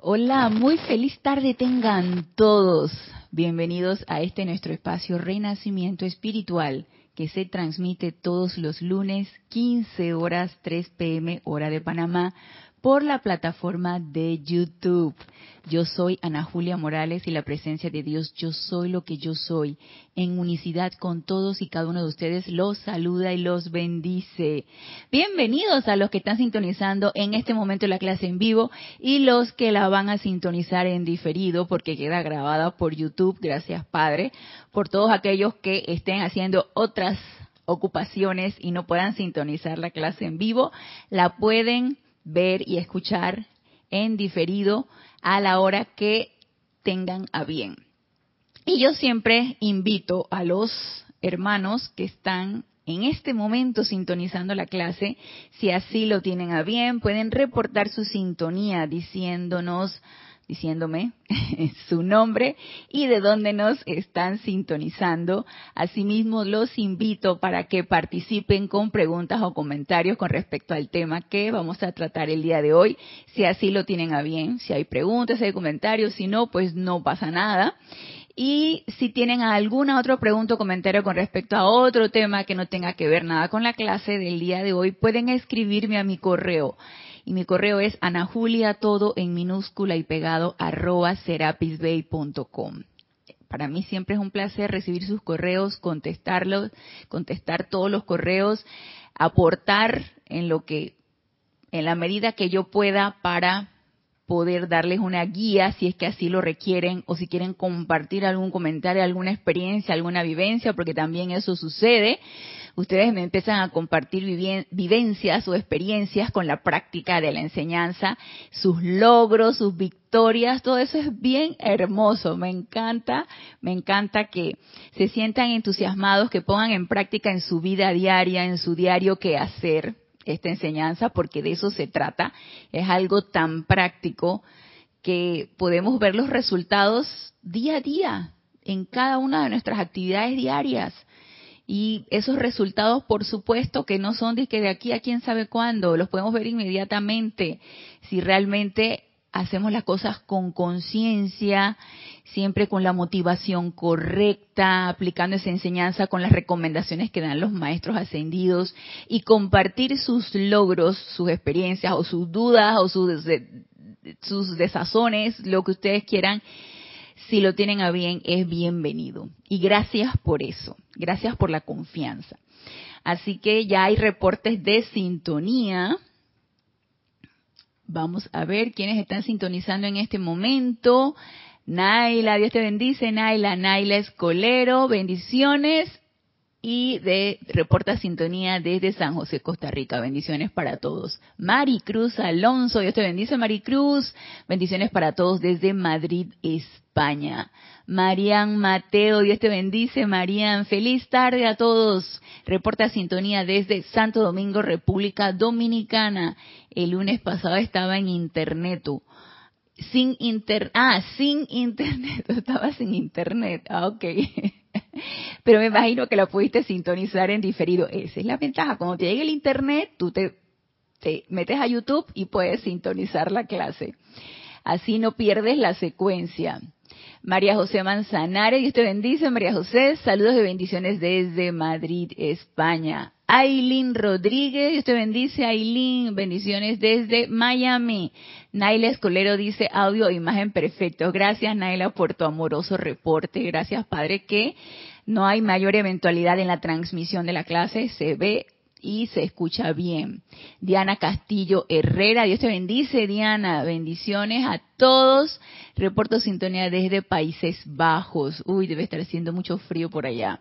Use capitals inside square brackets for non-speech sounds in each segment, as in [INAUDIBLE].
Hola, muy feliz tarde tengan todos. Bienvenidos a este nuestro espacio Renacimiento Espiritual que se transmite todos los lunes 15 horas 3 pm hora de Panamá por la plataforma de YouTube. Yo soy Ana Julia Morales y la presencia de Dios, yo soy lo que yo soy, en unicidad con todos y cada uno de ustedes, los saluda y los bendice. Bienvenidos a los que están sintonizando en este momento la clase en vivo y los que la van a sintonizar en diferido porque queda grabada por YouTube, gracias Padre, por todos aquellos que estén haciendo otras ocupaciones y no puedan sintonizar la clase en vivo, la pueden ver y escuchar en diferido a la hora que tengan a bien. Y yo siempre invito a los hermanos que están en este momento sintonizando la clase, si así lo tienen a bien, pueden reportar su sintonía diciéndonos diciéndome [LAUGHS] su nombre y de dónde nos están sintonizando. Asimismo, los invito para que participen con preguntas o comentarios con respecto al tema que vamos a tratar el día de hoy, si así lo tienen a bien. Si hay preguntas, si hay comentarios, si no, pues no pasa nada. Y si tienen alguna otra pregunta o comentario con respecto a otro tema que no tenga que ver nada con la clase del día de hoy, pueden escribirme a mi correo y mi correo es anajulia todo en minúscula y pegado arroba serapisbay.com. Para mí siempre es un placer recibir sus correos, contestarlos, contestar todos los correos, aportar en lo que, en la medida que yo pueda para poder darles una guía si es que así lo requieren o si quieren compartir algún comentario, alguna experiencia, alguna vivencia, porque también eso sucede ustedes me empiezan a compartir vivencias o experiencias con la práctica de la enseñanza, sus logros, sus victorias, todo eso es bien hermoso, me encanta, me encanta que se sientan entusiasmados, que pongan en práctica en su vida diaria, en su diario qué hacer esta enseñanza, porque de eso se trata, es algo tan práctico que podemos ver los resultados día a día en cada una de nuestras actividades diarias. Y esos resultados, por supuesto, que no son de que de aquí a quién sabe cuándo, los podemos ver inmediatamente. Si realmente hacemos las cosas con conciencia, siempre con la motivación correcta, aplicando esa enseñanza con las recomendaciones que dan los maestros ascendidos y compartir sus logros, sus experiencias o sus dudas o sus, sus desazones, lo que ustedes quieran si lo tienen a bien, es bienvenido. Y gracias por eso, gracias por la confianza. Así que ya hay reportes de sintonía. Vamos a ver quiénes están sintonizando en este momento. Naila, Dios te bendice, Naila, Naila Escolero, bendiciones y de Reporta Sintonía desde San José, Costa Rica. Bendiciones para todos. Maricruz Alonso, Dios te bendice, Maricruz. Bendiciones para todos desde Madrid, España. Marian Mateo, Dios te bendice, Marian. Feliz tarde a todos. Reporta Sintonía desde Santo Domingo, República Dominicana. El lunes pasado estaba en internet sin inter ah sin [LAUGHS] internet estaba sin internet ah ok [LAUGHS] [LAUGHS] pero me imagino que la pudiste sintonizar en diferido. Esa es la ventaja. Cuando te llegue el internet tú te, te metes a YouTube y puedes sintonizar la clase. Así no pierdes la secuencia María José Manzanares, Dios te bendice, María José, saludos de bendiciones desde Madrid, España. Aileen Rodríguez, Dios te bendice, Aileen, bendiciones desde Miami. Naila Escolero dice audio imagen perfecto. Gracias Naila por tu amoroso reporte. Gracias Padre que no hay mayor eventualidad en la transmisión de la clase. Se ve y se escucha bien. Diana Castillo Herrera, Dios te bendice, Diana. Bendiciones a todos. Reporto sintonía desde Países Bajos. Uy, debe estar haciendo mucho frío por allá.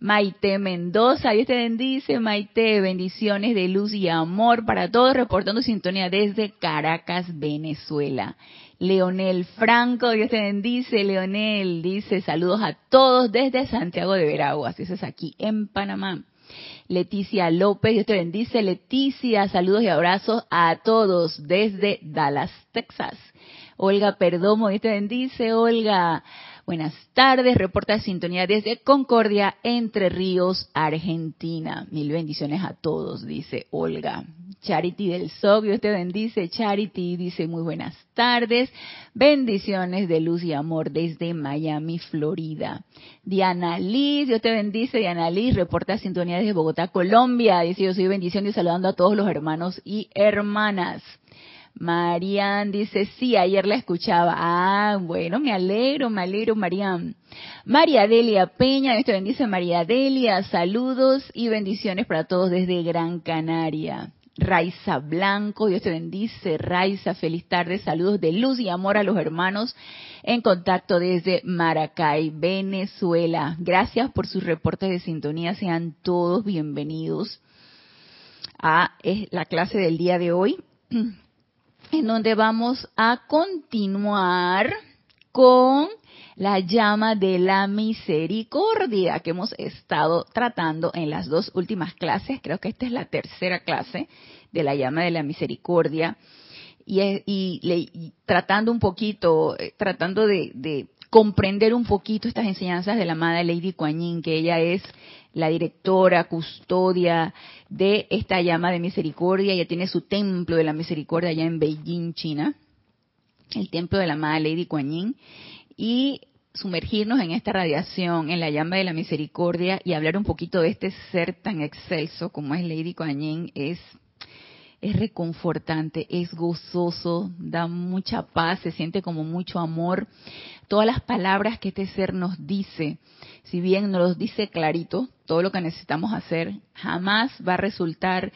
Maite Mendoza, Dios te bendice, Maite. Bendiciones de luz y amor para todos. Reportando sintonía desde Caracas, Venezuela. Leonel Franco, Dios te bendice, Leonel. Dice saludos a todos desde Santiago de Veraguas. Eso es aquí en Panamá. Leticia López, Dios te bendice. Leticia, saludos y abrazos a todos desde Dallas, Texas. Olga Perdomo, Dios te bendice. Olga, Buenas tardes, reporta sintonía desde Concordia, Entre Ríos, Argentina. Mil bendiciones a todos, dice Olga. Charity del SOC, Dios te bendice. Charity dice muy buenas tardes. Bendiciones de luz y amor desde Miami, Florida. Diana Liz, Dios te bendice. Diana Liz, reporta sintonía desde Bogotá, Colombia. Dice yo soy bendición y saludando a todos los hermanos y hermanas. Marian dice, sí, ayer la escuchaba. Ah, bueno, me alegro, me alegro, Marian. María Delia Peña, esto bendice María Delia, saludos y bendiciones para todos desde Gran Canaria. Raiza Blanco, Dios te bendice. Raiza, feliz tarde, saludos de luz y amor a los hermanos en contacto desde Maracay, Venezuela. Gracias por sus reportes de sintonía, sean todos bienvenidos a la clase del día de hoy [CLEARS THROAT] en donde vamos a continuar con la llama de la misericordia que hemos estado tratando en las dos últimas clases. Creo que esta es la tercera clase de la llama de la misericordia. Y, tratando un poquito, eh, tratando de, comprender un poquito estas enseñanzas de la amada Lady Kuan que ella es la directora, custodia de esta llama de misericordia. Ella tiene su templo de la misericordia allá en Beijing, China, el templo de la amada Lady Kuan Y sumergirnos en esta radiación, en la llama de la misericordia y hablar un poquito de este ser tan excelso como es Lady Kuan es es reconfortante, es gozoso, da mucha paz, se siente como mucho amor. Todas las palabras que este ser nos dice, si bien nos los dice clarito, todo lo que necesitamos hacer, jamás va a resultar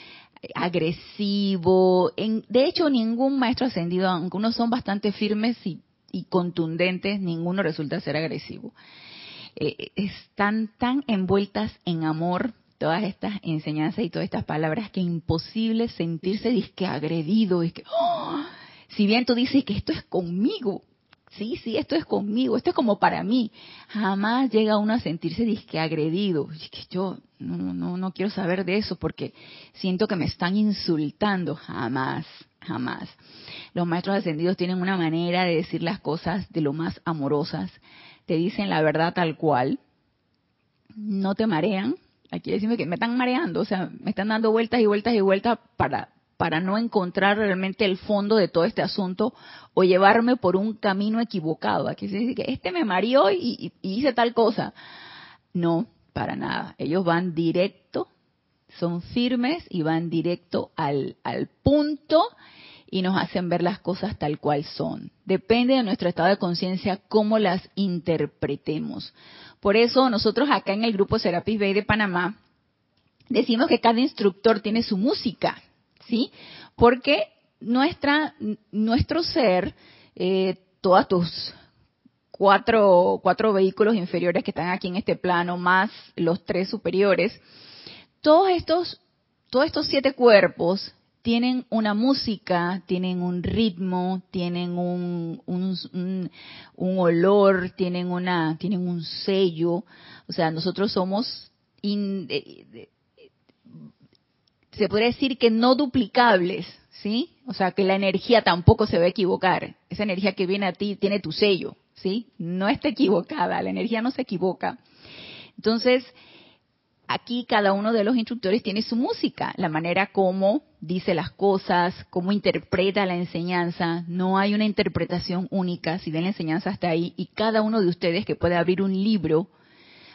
agresivo. En, de hecho, ningún maestro ascendido, aunque unos son bastante firmes y, contundentes, ninguno resulta ser agresivo. Eh, están tan envueltas en amor todas estas enseñanzas y todas estas palabras que es imposible sentirse disque agredido, que ¡oh! si bien tú dices que esto es conmigo, sí, sí, esto es conmigo, esto es como para mí, jamás llega uno a sentirse disque agredido, que yo no, no, no quiero saber de eso porque siento que me están insultando, jamás, jamás. Los maestros ascendidos tienen una manera de decir las cosas de lo más amorosas, te dicen la verdad tal cual, no te marean, Aquí decimos que me están mareando, o sea, me están dando vueltas y vueltas y vueltas para, para no encontrar realmente el fondo de todo este asunto o llevarme por un camino equivocado. Aquí se dice que este me mareó y, y hice tal cosa. No, para nada. Ellos van directo, son firmes y van directo al, al punto y nos hacen ver las cosas tal cual son. Depende de nuestro estado de conciencia cómo las interpretemos. Por eso nosotros acá en el grupo Serapis Bay de Panamá decimos que cada instructor tiene su música, ¿sí? Porque nuestra, nuestro ser, eh, todos tus cuatro, cuatro vehículos inferiores que están aquí en este plano, más los tres superiores, todos estos, todos estos siete cuerpos tienen una música, tienen un ritmo, tienen un, un, olor, tienen una, tienen un sello. O sea, nosotros somos, se podría decir que no duplicables, ¿sí? O sea, que la energía tampoco se va a equivocar. Esa energía que viene a ti tiene tu sello, ¿sí? No está equivocada, la energía no se equivoca. Entonces, aquí cada uno de los instructores tiene su música, la manera como dice las cosas, cómo interpreta la enseñanza. No hay una interpretación única, si ven la enseñanza hasta ahí, y cada uno de ustedes que puede abrir un libro,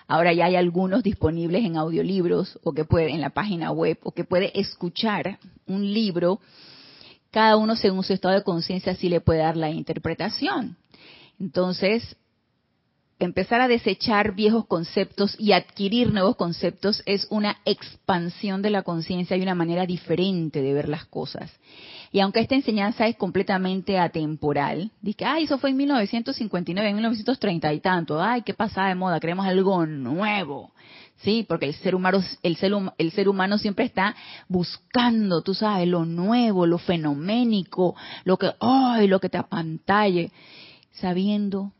ahora ya hay algunos disponibles en audiolibros o que puede en la página web o que puede escuchar un libro, cada uno según su estado de conciencia sí le puede dar la interpretación. Entonces, empezar a desechar viejos conceptos y adquirir nuevos conceptos es una expansión de la conciencia y una manera diferente de ver las cosas. Y aunque esta enseñanza es completamente atemporal, dice, ay, eso fue en 1959, en 1930 y tanto, ay, qué pasada de moda, queremos algo nuevo. Sí, porque el ser humano, el ser, el ser humano siempre está buscando, tú sabes, lo nuevo, lo fenoménico, lo que, ay, lo que te apantalle, sabiendo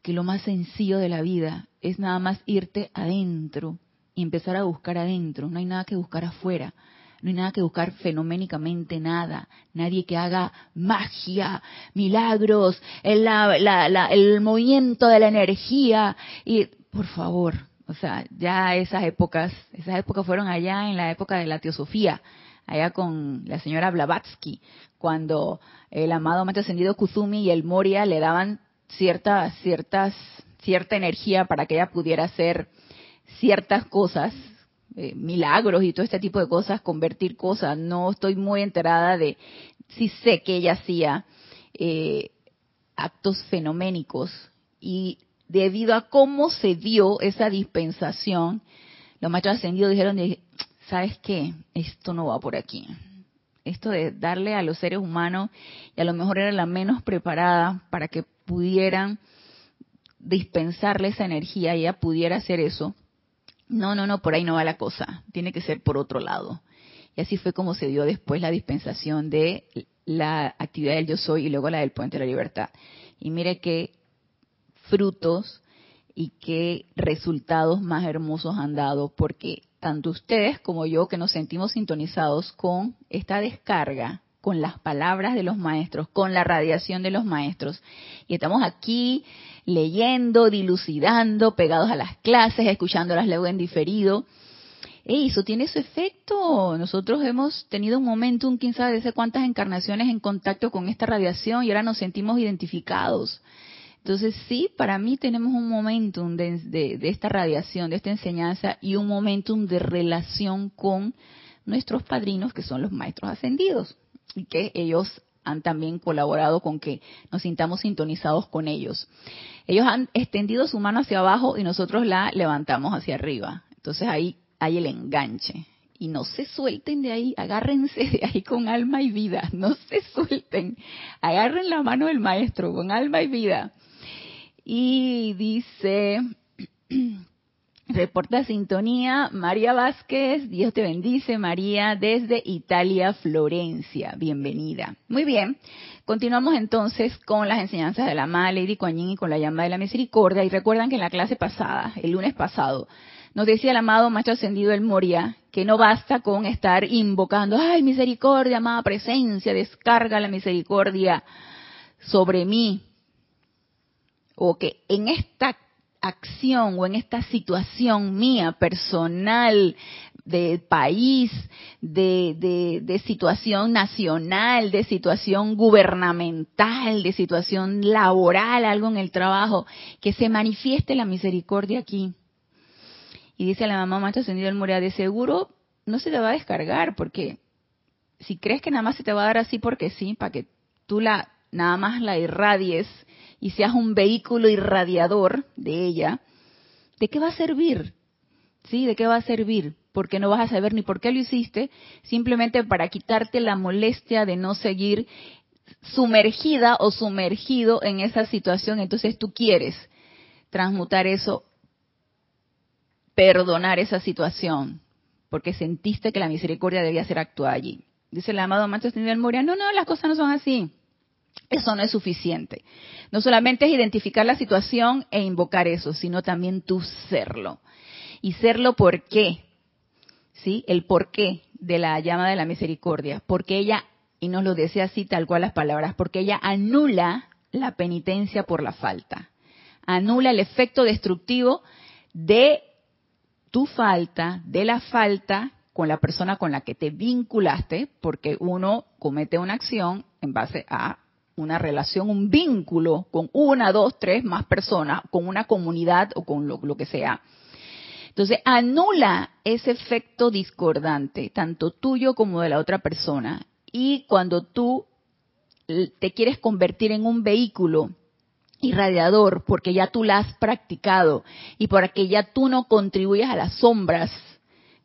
que lo más sencillo de la vida es nada más irte adentro y empezar a buscar adentro. No hay nada que buscar afuera. no hay nada que buscar fenoménicamente nada, nadie que haga magia, milagros, el, el movimiento de la energía y por favor, o sea, ya esas épocas, esas épocas fueron allá en la época de la teosofía, allá con la señora Blavatsky, cuando el amado maestro ascendido Kuzumi y el Moria le daban ciertas, ciertas, cierta energía para que ella pudiera hacer ciertas cosas, eh, milagros y todo este tipo de cosas, convertir cosas. No estoy muy enterada de, si sé que ella hacía eh, actos fenoménicos y debido a cómo se dio esa dispensación, los maestros ascendidos dijeron, ¿sabes qué? Esto no va por aquí. Esto de darle a los seres humanos, y a lo mejor era la menos preparada para que pudieran dispensarle esa energía y ella pudiera hacer eso. No, no, no, por ahí no va la cosa. Tiene que ser por otro lado. Y así fue como se dio después la dispensación de la actividad del yo soy y luego la del puente de la libertad. Y mire qué frutos y qué resultados más hermosos han dado, porque tanto ustedes como yo que nos sentimos sintonizados con esta descarga, con las palabras de los maestros, con la radiación de los maestros, y estamos aquí leyendo, dilucidando, pegados a las clases, escuchándolas luego en diferido. eso tiene su efecto. Nosotros hemos tenido un momento, un quién sabe de cuántas encarnaciones en contacto con esta radiación y ahora nos sentimos identificados. Entonces sí, para mí tenemos un momentum de, esta radiación, de esta enseñanza y un momentum de relación con nuestros padrinos que son los maestros ascendidos y que ellos han también colaborado con que nos sintamos sintonizados con ellos. Ellos han extendido su mano hacia abajo y nosotros la levantamos hacia arriba. Entonces ahí hay el enganche. Y no se suelten de ahí, agárrense de ahí con alma y vida, no se suelten. Agarren la mano del maestro con alma y vida. Y dice, [CLEARS THROAT] reporta sintonía María Vázquez, Dios te bendice María desde Italia, Florencia, bienvenida. Muy bien, continuamos entonces con las enseñanzas de la amada Lady Kuan y con la llama de la misericordia. Y recuerdan que en la clase pasada, el lunes pasado, nos decía el amado Maestro Ascendido El Moria que no basta con estar invocando, ay misericordia, amada presencia, descarga la misericordia sobre mí, o que en esta acción o en esta situación mía personal, de país, de, de, situación nacional, de situación gubernamental, de situación laboral, algo en el trabajo, que se manifieste la misericordia aquí. Y dice la mamá Maestro Ascendido el Moria, de seguro no se te va a descargar, porque si crees que nada más se te va a dar así porque sí, para que tú la nada más la irradies y seas un vehículo irradiador de ella, ¿de qué va a servir? ¿Sí? ¿De qué va a servir? Porque no vas a saber ni por qué lo hiciste, simplemente para quitarte la molestia de no seguir sumergida o sumergido en esa situación. Entonces tú quieres transmutar eso, perdonar esa situación, porque sentiste que la misericordia debía ser actuada allí. Dice el amado Maestro Espiritual Moria, no, no, las cosas no son así. Eso no es suficiente. No solamente es identificar la situación e invocar eso, sino también tú serlo. Y serlo por qué. ¿Sí? El por qué de la llama de la misericordia. Porque ella, y nos lo decía así tal cual las palabras, porque ella anula la penitencia por la falta. Anula el efecto destructivo de tu falta, de la falta con la persona con la que te vinculaste, porque uno comete una acción en base a una relación, un vínculo con una, dos, tres más personas, con una comunidad o con lo, que sea. Entonces, anula ese efecto discordante, tanto tuyo como de la otra persona. Y cuando tú te quieres convertir en un vehículo irradiador, porque ya tú la has practicado y porque ya tú no contribuyes a las sombras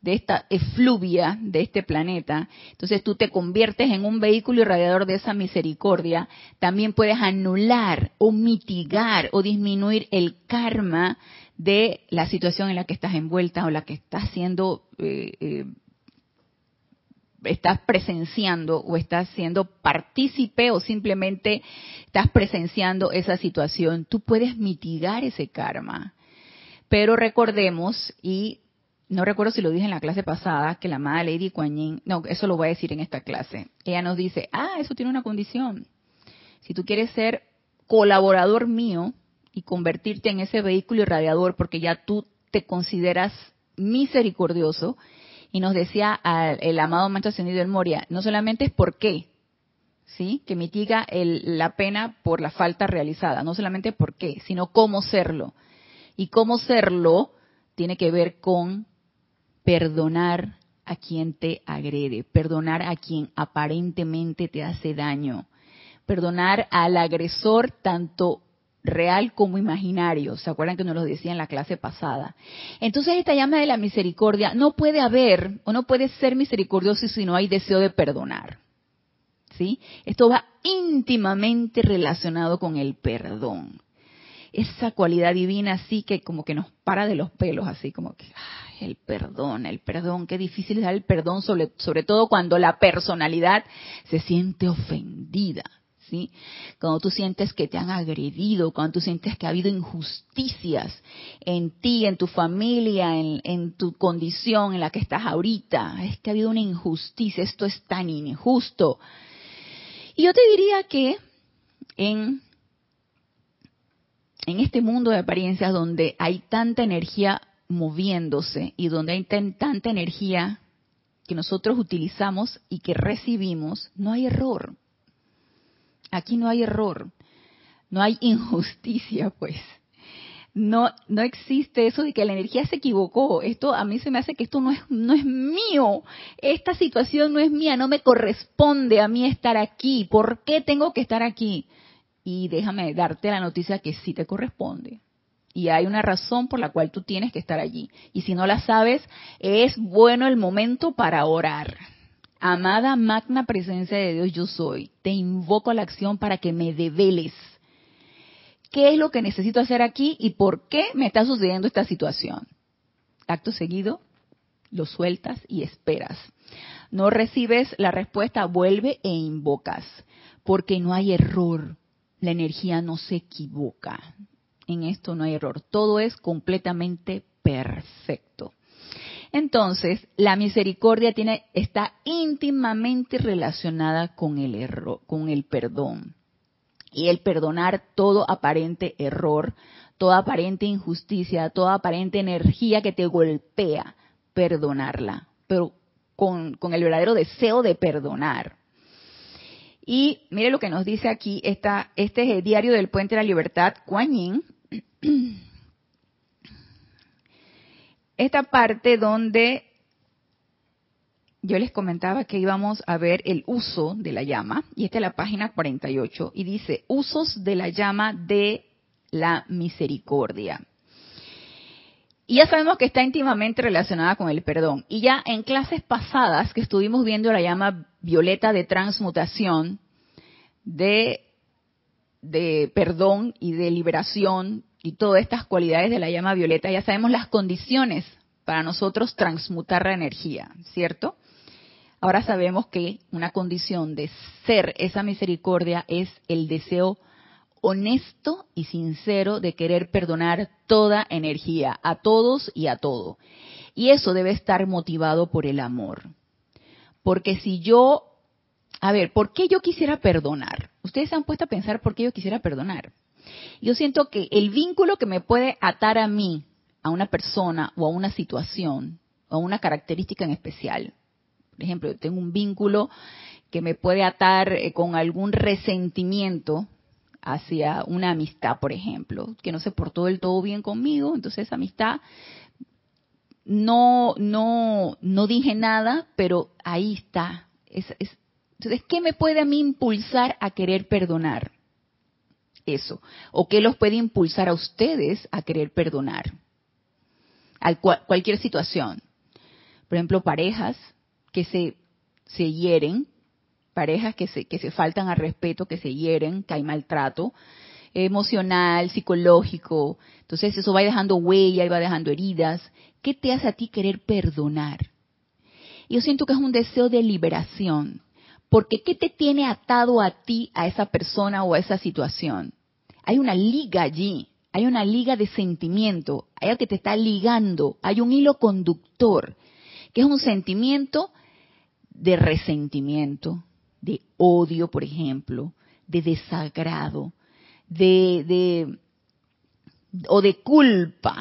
de esta efluvia de este planeta, entonces tú te conviertes en un vehículo irradiador de esa misericordia, también puedes anular o mitigar o disminuir el karma de la situación en la que estás envuelta o la que estás siendo, eh, eh, estás presenciando o estás siendo partícipe o simplemente estás presenciando esa situación. Tú puedes mitigar ese karma. Pero recordemos y no recuerdo si lo dije en la clase pasada, que la amada Lady Kuan no, eso lo voy a decir en esta clase. Ella nos dice, ah, eso tiene una condición. Si tú quieres ser colaborador mío y convertirte en ese vehículo irradiador, porque ya tú te consideras misericordioso, y nos decía el amado Maestro Ascendido el Moria, no solamente es por qué, ¿sí? Que mitiga la pena por la falta realizada, no solamente por qué, sino cómo serlo. Y cómo serlo tiene que ver con perdonar a quien te agrede, perdonar a quien aparentemente te hace daño, perdonar al agresor tanto real como imaginario. ¿Se acuerdan que nos lo decía en la clase pasada? Entonces esta llama de la misericordia no puede haber o no puede ser misericordioso si no hay deseo de perdonar. ¿Sí? Esto va íntimamente relacionado con el perdón. Esa cualidad divina así que como que nos para de los pelos, así como que, el perdón, el perdón, qué difícil es dar el perdón, sobre, sobre todo cuando la personalidad se siente ofendida. ¿Sí? Cuando tú sientes que te han agredido, cuando tú sientes que ha habido injusticias en ti, en tu familia, en, en, tu condición en la que estás ahorita, es que ha habido una injusticia, esto es tan injusto. Y yo te diría que en, en este mundo de apariencias donde hay tanta energía moviéndose y donde hay tanta energía que nosotros utilizamos y que recibimos, no hay error. Aquí no hay error, no hay [LAUGHS] injusticia, pues. No, no existe eso de que la energía se equivocó. Esto a mí se me hace que esto no es, no es mío. Esta situación no es mía, no me corresponde a mí estar aquí. ¿Por qué tengo que estar aquí? Y déjame darte la noticia que sí te corresponde y hay una razón por la cual tú tienes que estar allí. Y si no la sabes, es bueno el momento para orar. Amada magna presencia de Dios yo soy, te invoco a la acción para que me develes. ¿Qué es lo que necesito hacer aquí y por qué me está sucediendo esta situación? Acto seguido, lo sueltas y esperas. No recibes la respuesta, vuelve e invocas, porque no hay error. La energía no se equivoca en esto no hay error, todo es completamente perfecto. Entonces, la misericordia tiene, está íntimamente relacionada con el error, con el perdón. Y el perdonar todo aparente error, toda aparente injusticia, toda aparente energía que te golpea, perdonarla, pero con, el verdadero deseo de perdonar. Y mire lo que nos dice aquí, esta, este es el diario del Puente de la Libertad, Kuan Yin, esta parte donde yo les comentaba que íbamos a ver el uso de la llama, y esta es la página 48, y dice, usos de la llama de la misericordia. Y ya sabemos que está íntimamente relacionada con el perdón. Y ya en clases pasadas que estuvimos viendo la llama violeta de transmutación, de, de perdón y de liberación y todas estas cualidades de la llama violeta, ya sabemos las condiciones para nosotros transmutar la energía, ¿cierto? Ahora sabemos que una condición de ser esa misericordia es el deseo honesto y sincero de querer perdonar toda energía, a todos y a todo. Y eso debe estar motivado por el amor. Porque si yo, a ver, ¿por qué yo quisiera perdonar? Ustedes se han puesto a pensar por qué yo quisiera perdonar. Yo siento que el vínculo que me puede atar a mí, a una persona o a una situación o a una característica en especial, por ejemplo, yo tengo un vínculo que me puede atar eh, con algún resentimiento hacia una amistad, por ejemplo, que no se portó del todo bien conmigo, entonces esa amistad no no no dije nada, pero ahí está. Entonces, ¿qué me puede a mí impulsar a querer perdonar? eso? ¿O qué los puede impulsar a ustedes a querer perdonar? A cualquier situación. Por ejemplo, parejas que se, se hieren, parejas que se, que se faltan al respeto, que se hieren, que hay maltrato emocional, psicológico. Entonces eso va dejando huella y va dejando heridas. ¿Qué te hace a ti querer perdonar? Yo siento que es un deseo de liberación. Porque ¿qué te tiene atado a ti, a esa persona o a esa situación? Hay una liga allí, hay una liga de sentimiento, hay algo que te está ligando, hay un hilo conductor, que es un sentimiento de resentimiento, de odio, por ejemplo, de desagrado, de, o de culpa.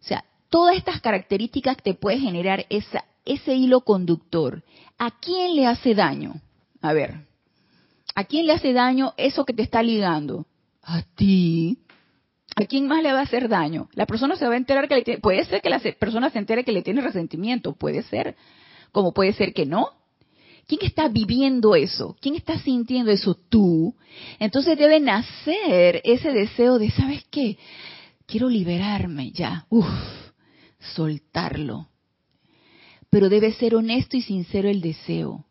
O sea, todas estas características te puede generar esa, ese hilo conductor. ¿A quién le hace daño? A ver, ¿a quién le hace daño eso que te está ligando? A ti. ¿A quién más le va a hacer daño? La persona se va a enterar que le tiene, puede ser que la persona se entere que le tiene resentimiento, puede ser, como puede ser que no. ¿Quién está viviendo eso? ¿Quién está sintiendo eso? Tú. Entonces debe nacer ese deseo de, ¿sabes qué? Quiero liberarme ya. Uf, soltarlo. Pero debe ser honesto y sincero el deseo.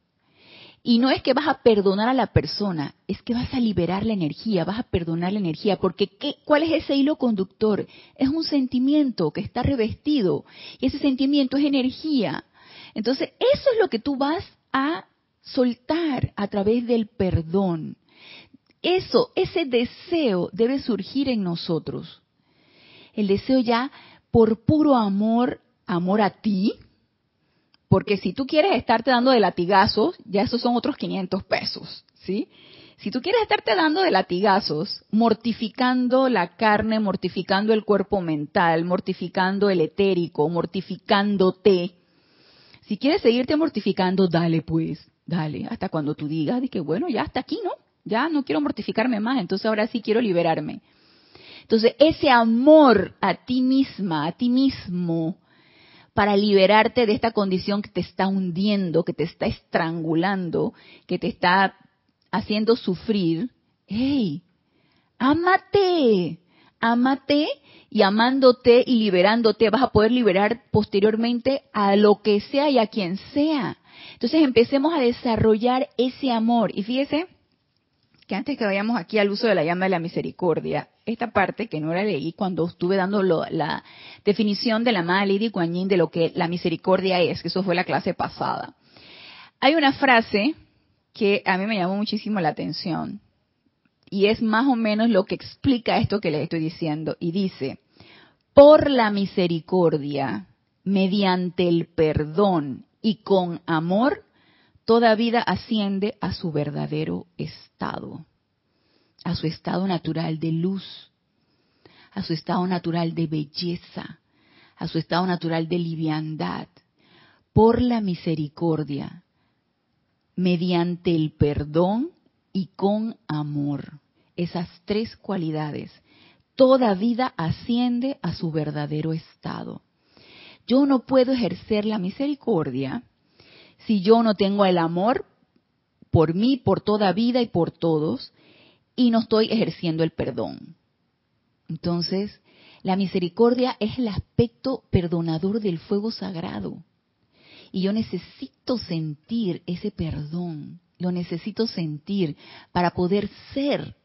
Y no es que vas a perdonar a la persona, es que vas a liberar la energía, vas a perdonar la energía, porque ¿qué, ¿cuál es ese hilo conductor? Es un sentimiento que está revestido y ese sentimiento es energía. Entonces, eso es lo que tú vas a soltar a través del perdón. Eso, ese deseo debe surgir en nosotros. El deseo ya por puro amor, amor a ti, porque si tú quieres estarte dando de latigazos, ya esos son otros 500 pesos, ¿sí? Si tú quieres estarte dando de latigazos, mortificando la carne, mortificando el cuerpo mental, mortificando el etérico, mortificándote, si quieres seguirte mortificando, dale pues, dale, hasta cuando tú digas de que bueno, ya hasta aquí, ¿no? Ya no quiero mortificarme más, entonces ahora sí quiero liberarme. Entonces, ese amor a ti misma, a ti mismo, para liberarte de esta condición que te está hundiendo, que te está estrangulando, que te está haciendo sufrir, ¡hey! ¡Ámate! Ámate y amándote y liberándote vas a poder liberar posteriormente a lo que sea y a quien sea. Entonces empecemos a desarrollar ese amor. Y fíjese que antes que vayamos aquí al uso de la llama de la misericordia, esta parte que no la leí cuando estuve dando la definición de la amada Lady Kuan Yin de lo que la misericordia es, que eso fue la clase pasada. Hay una frase que a mí me llamó muchísimo la atención y es más o menos lo que explica esto que les estoy diciendo. Y dice, por la misericordia, mediante el perdón y con amor, toda vida asciende a su verdadero estado, a su estado natural de luz, a su estado natural de belleza, a su estado natural de liviandad, por la misericordia, mediante el perdón y con amor. Esas tres cualidades. Toda vida asciende a su verdadero estado. Yo no puedo ejercer la misericordia si yo no tengo el amor por mí, por toda vida y por todos, y no estoy ejerciendo el perdón. Entonces, la misericordia es el aspecto perdonador del fuego sagrado. Y yo necesito sentir ese perdón, lo necesito sentir para poder ser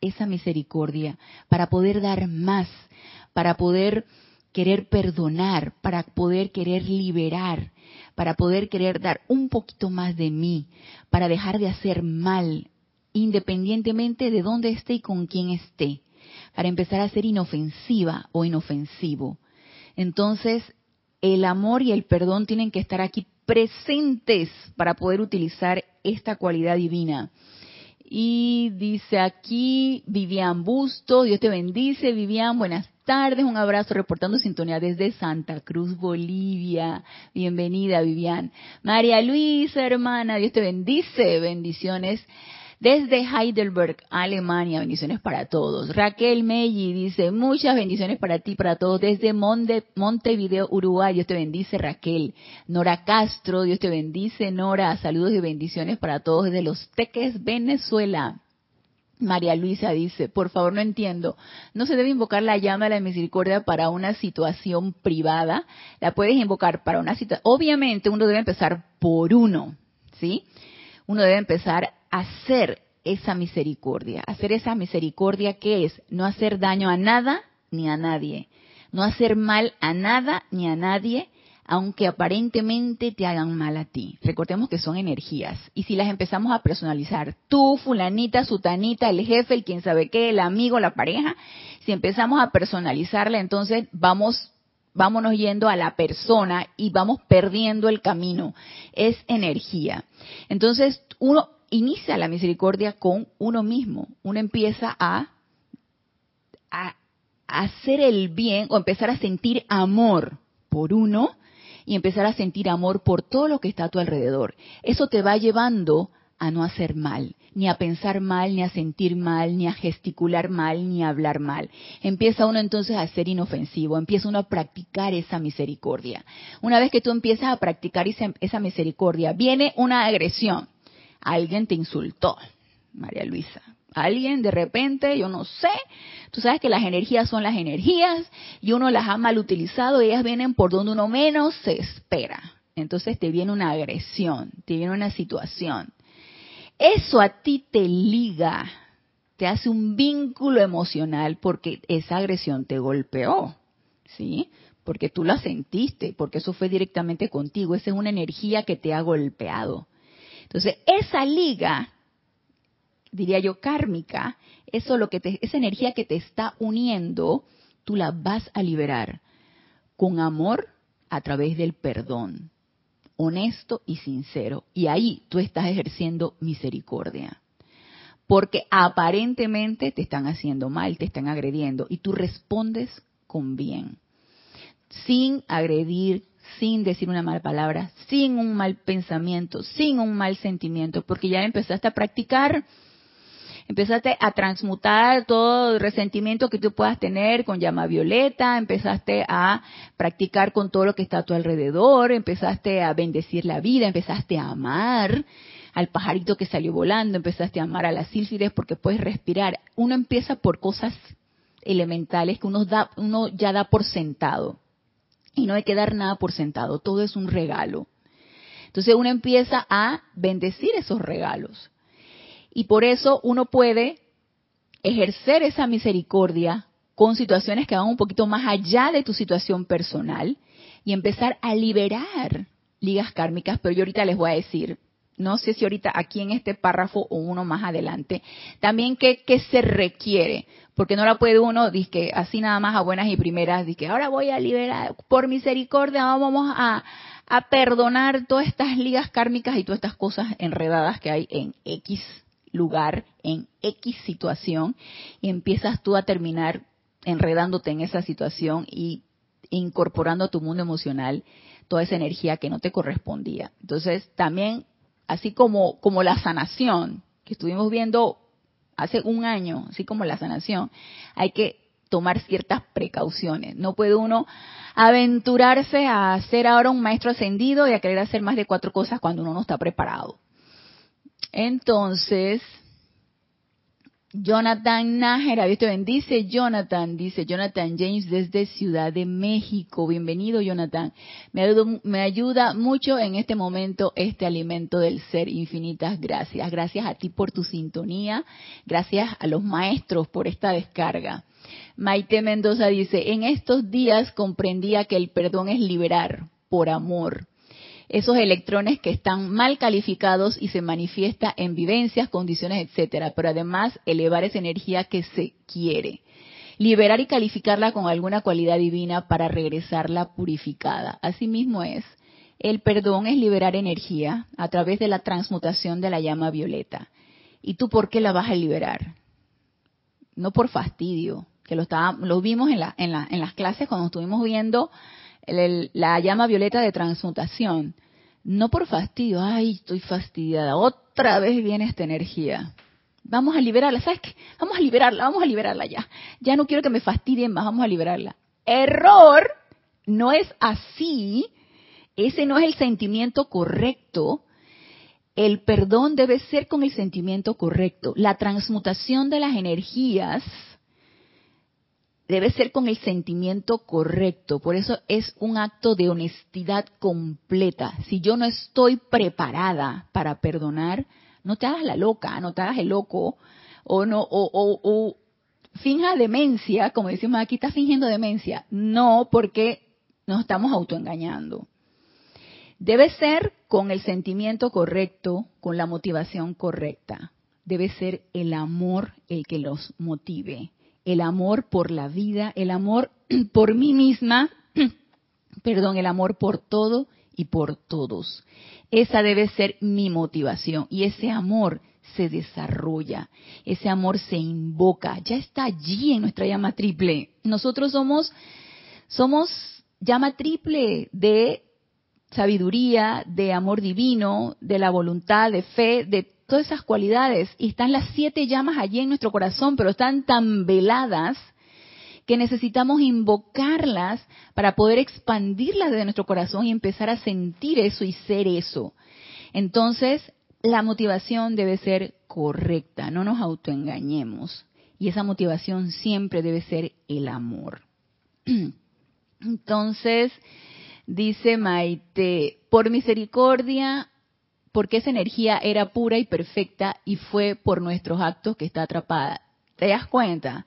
esa misericordia, para poder dar más, para poder querer perdonar, para poder querer liberar, para poder querer dar un poquito más de mí, para dejar de hacer mal, independientemente de dónde esté y con quién esté, para empezar a ser inofensiva o inofensivo. Entonces, el amor y el perdón tienen que estar aquí presentes para poder utilizar esta cualidad divina. Y dice aquí Vivian Busto, Dios te bendice, Vivian, buenas tardes, un abrazo reportando sintonía desde Santa Cruz, Bolivia. Bienvenida, Vivian. María Luisa, hermana, Dios te bendice, bendiciones. Desde Heidelberg, Alemania, bendiciones para todos. Raquel Melli dice, muchas bendiciones para ti, para todos. Desde Monte, Montevideo, Uruguay, Dios te bendice, Raquel. Nora Castro, Dios te bendice, Nora. Saludos y bendiciones para todos desde Los Teques, Venezuela. María Luisa dice, por favor no entiendo, no se debe invocar la llama de la misericordia para una situación privada, la puedes invocar para una situación, obviamente uno debe empezar por uno, ¿sí? Uno debe empezar hacer esa misericordia, hacer esa misericordia que es no hacer daño a nada ni a nadie, no hacer mal a nada ni a nadie, aunque aparentemente te hagan mal a ti. Recordemos que son energías. Y si las empezamos a personalizar, tú, fulanita, sutanita, el jefe, el quien sabe qué, el amigo, la pareja, si empezamos a personalizarla, entonces vamos vámonos yendo a la persona y vamos perdiendo el camino. Es energía. Entonces, uno inicia la misericordia con uno mismo. Uno empieza a, hacer el bien o empezar a sentir amor por uno y empezar a sentir amor por todo lo que está a tu alrededor. Eso te va llevando a no hacer mal, ni a pensar mal, ni a sentir mal, ni a gesticular mal, ni a hablar mal. Empieza uno entonces a ser inofensivo, empieza uno a practicar esa misericordia. Una vez que tú empiezas a practicar esa, misericordia, viene una agresión. Alguien te insultó, María Luisa. Alguien de repente, yo no sé, tú sabes que las energías son las energías y uno las ha mal utilizado, ellas vienen por donde uno menos se espera. Entonces te viene una agresión, te viene una situación. Eso a ti te liga, te hace un vínculo emocional porque esa agresión te golpeó, ¿sí? Porque tú la sentiste, porque eso fue directamente contigo, esa es una energía que te ha golpeado. Entonces, esa liga diría yo, kármica, eso lo que te, esa energía que te está uniendo, tú la vas a liberar con amor a través del perdón, honesto y sincero. Y ahí tú estás ejerciendo misericordia. Porque aparentemente te están haciendo mal, te están agrediendo, y tú respondes con bien, sin agredir, sin decir una mala palabra, sin un mal pensamiento, sin un mal sentimiento, porque ya empezaste a practicar empezaste a transmutar todo el resentimiento que tú puedas tener con llama violeta, empezaste a practicar con todo lo que está a tu alrededor, empezaste a bendecir la vida, empezaste a amar al pajarito que salió volando, empezaste a amar a las sílfides porque puedes respirar. Uno empieza por cosas elementales que uno, da, uno ya da por sentado. Y no hay que dar nada por sentado, todo es un regalo. Entonces uno empieza a bendecir esos regalos. Y por eso uno puede ejercer esa misericordia con situaciones que van un poquito más allá de tu situación personal y empezar a liberar ligas kármicas, pero yo ahorita les voy a decir, no sé si ahorita aquí en este párrafo o uno más adelante, también qué, se requiere, porque no la puede uno, que así nada más a buenas y primeras, que ahora voy a liberar, por misericordia vamos a, a perdonar todas estas ligas kármicas y todas estas cosas enredadas que hay en X lugar, en X situación, y empiezas tú a terminar enredándote en esa situación y incorporando a tu mundo emocional toda esa energía que no te correspondía. Entonces, también, así como, como la sanación, que estuvimos viendo hace un año, así como la sanación, hay que tomar ciertas precauciones. No puede uno aventurarse a ser ahora un maestro ascendido y a querer hacer más de cuatro cosas cuando uno no está preparado. Entonces, Jonathan Nájera, Dios te bendice, Jonathan, dice Jonathan James desde Ciudad de México. Bienvenido, Jonathan. Me ayuda, me ayuda, mucho en este momento este alimento del ser. Infinitas gracias. Gracias a ti por tu sintonía. Gracias a los maestros por esta descarga. Maite Mendoza dice, en estos días comprendía que el perdón es liberar por amor esos electrones que están mal calificados y se manifiesta en vivencias, condiciones, etcétera, pero además elevar esa energía que se quiere. Liberar y calificarla con alguna cualidad divina para regresarla purificada. Asimismo es. El perdón es liberar energía a través de la transmutación de la llama violeta. ¿Y tú por qué la vas a liberar? No por fastidio, que lo, lo vimos en, la, en, la, en las clases cuando estuvimos viendo la llama violeta de transmutación. No por fastidio, ay, estoy fastidiada, otra vez viene esta energía. Vamos a liberarla, ¿sabes qué? Vamos a liberarla, vamos a liberarla ya. Ya no quiero que me fastidien más, vamos a liberarla. Error, no es así, ese no es el sentimiento correcto. El perdón debe ser con el sentimiento correcto. La transmutación de las energías debe ser con el sentimiento correcto. Por eso es un acto de honestidad completa. Si yo no estoy preparada para perdonar, no te hagas la loca, no te hagas el loco, o no, o, finja demencia, como decimos aquí, está fingiendo demencia. No, porque nos estamos autoengañando. Debe ser con el sentimiento correcto, con la motivación correcta. Debe ser el amor el que los motive. El amor por la vida, el amor [CLEARS THROAT] por mí misma, [CLEARS THROAT] perdón, el amor por todo y por todos. Esa debe ser mi motivación y ese amor se desarrolla, ese amor se invoca, ya está allí en nuestra llama triple. Nosotros somos somos llama triple de sabiduría, de amor divino, de la voluntad, de fe, de todas esas cualidades. Y están las siete llamas allí en nuestro corazón, pero están tan veladas que necesitamos invocarlas para poder expandirlas de nuestro corazón y empezar a sentir eso y ser eso. Entonces, la motivación debe ser correcta, no nos autoengañemos. Y esa motivación siempre debe ser el amor. [CLEARS THROAT] Entonces, Dice Maite, por misericordia, porque esa energía era pura y perfecta y fue por nuestros actos que está atrapada. ¿Te das cuenta?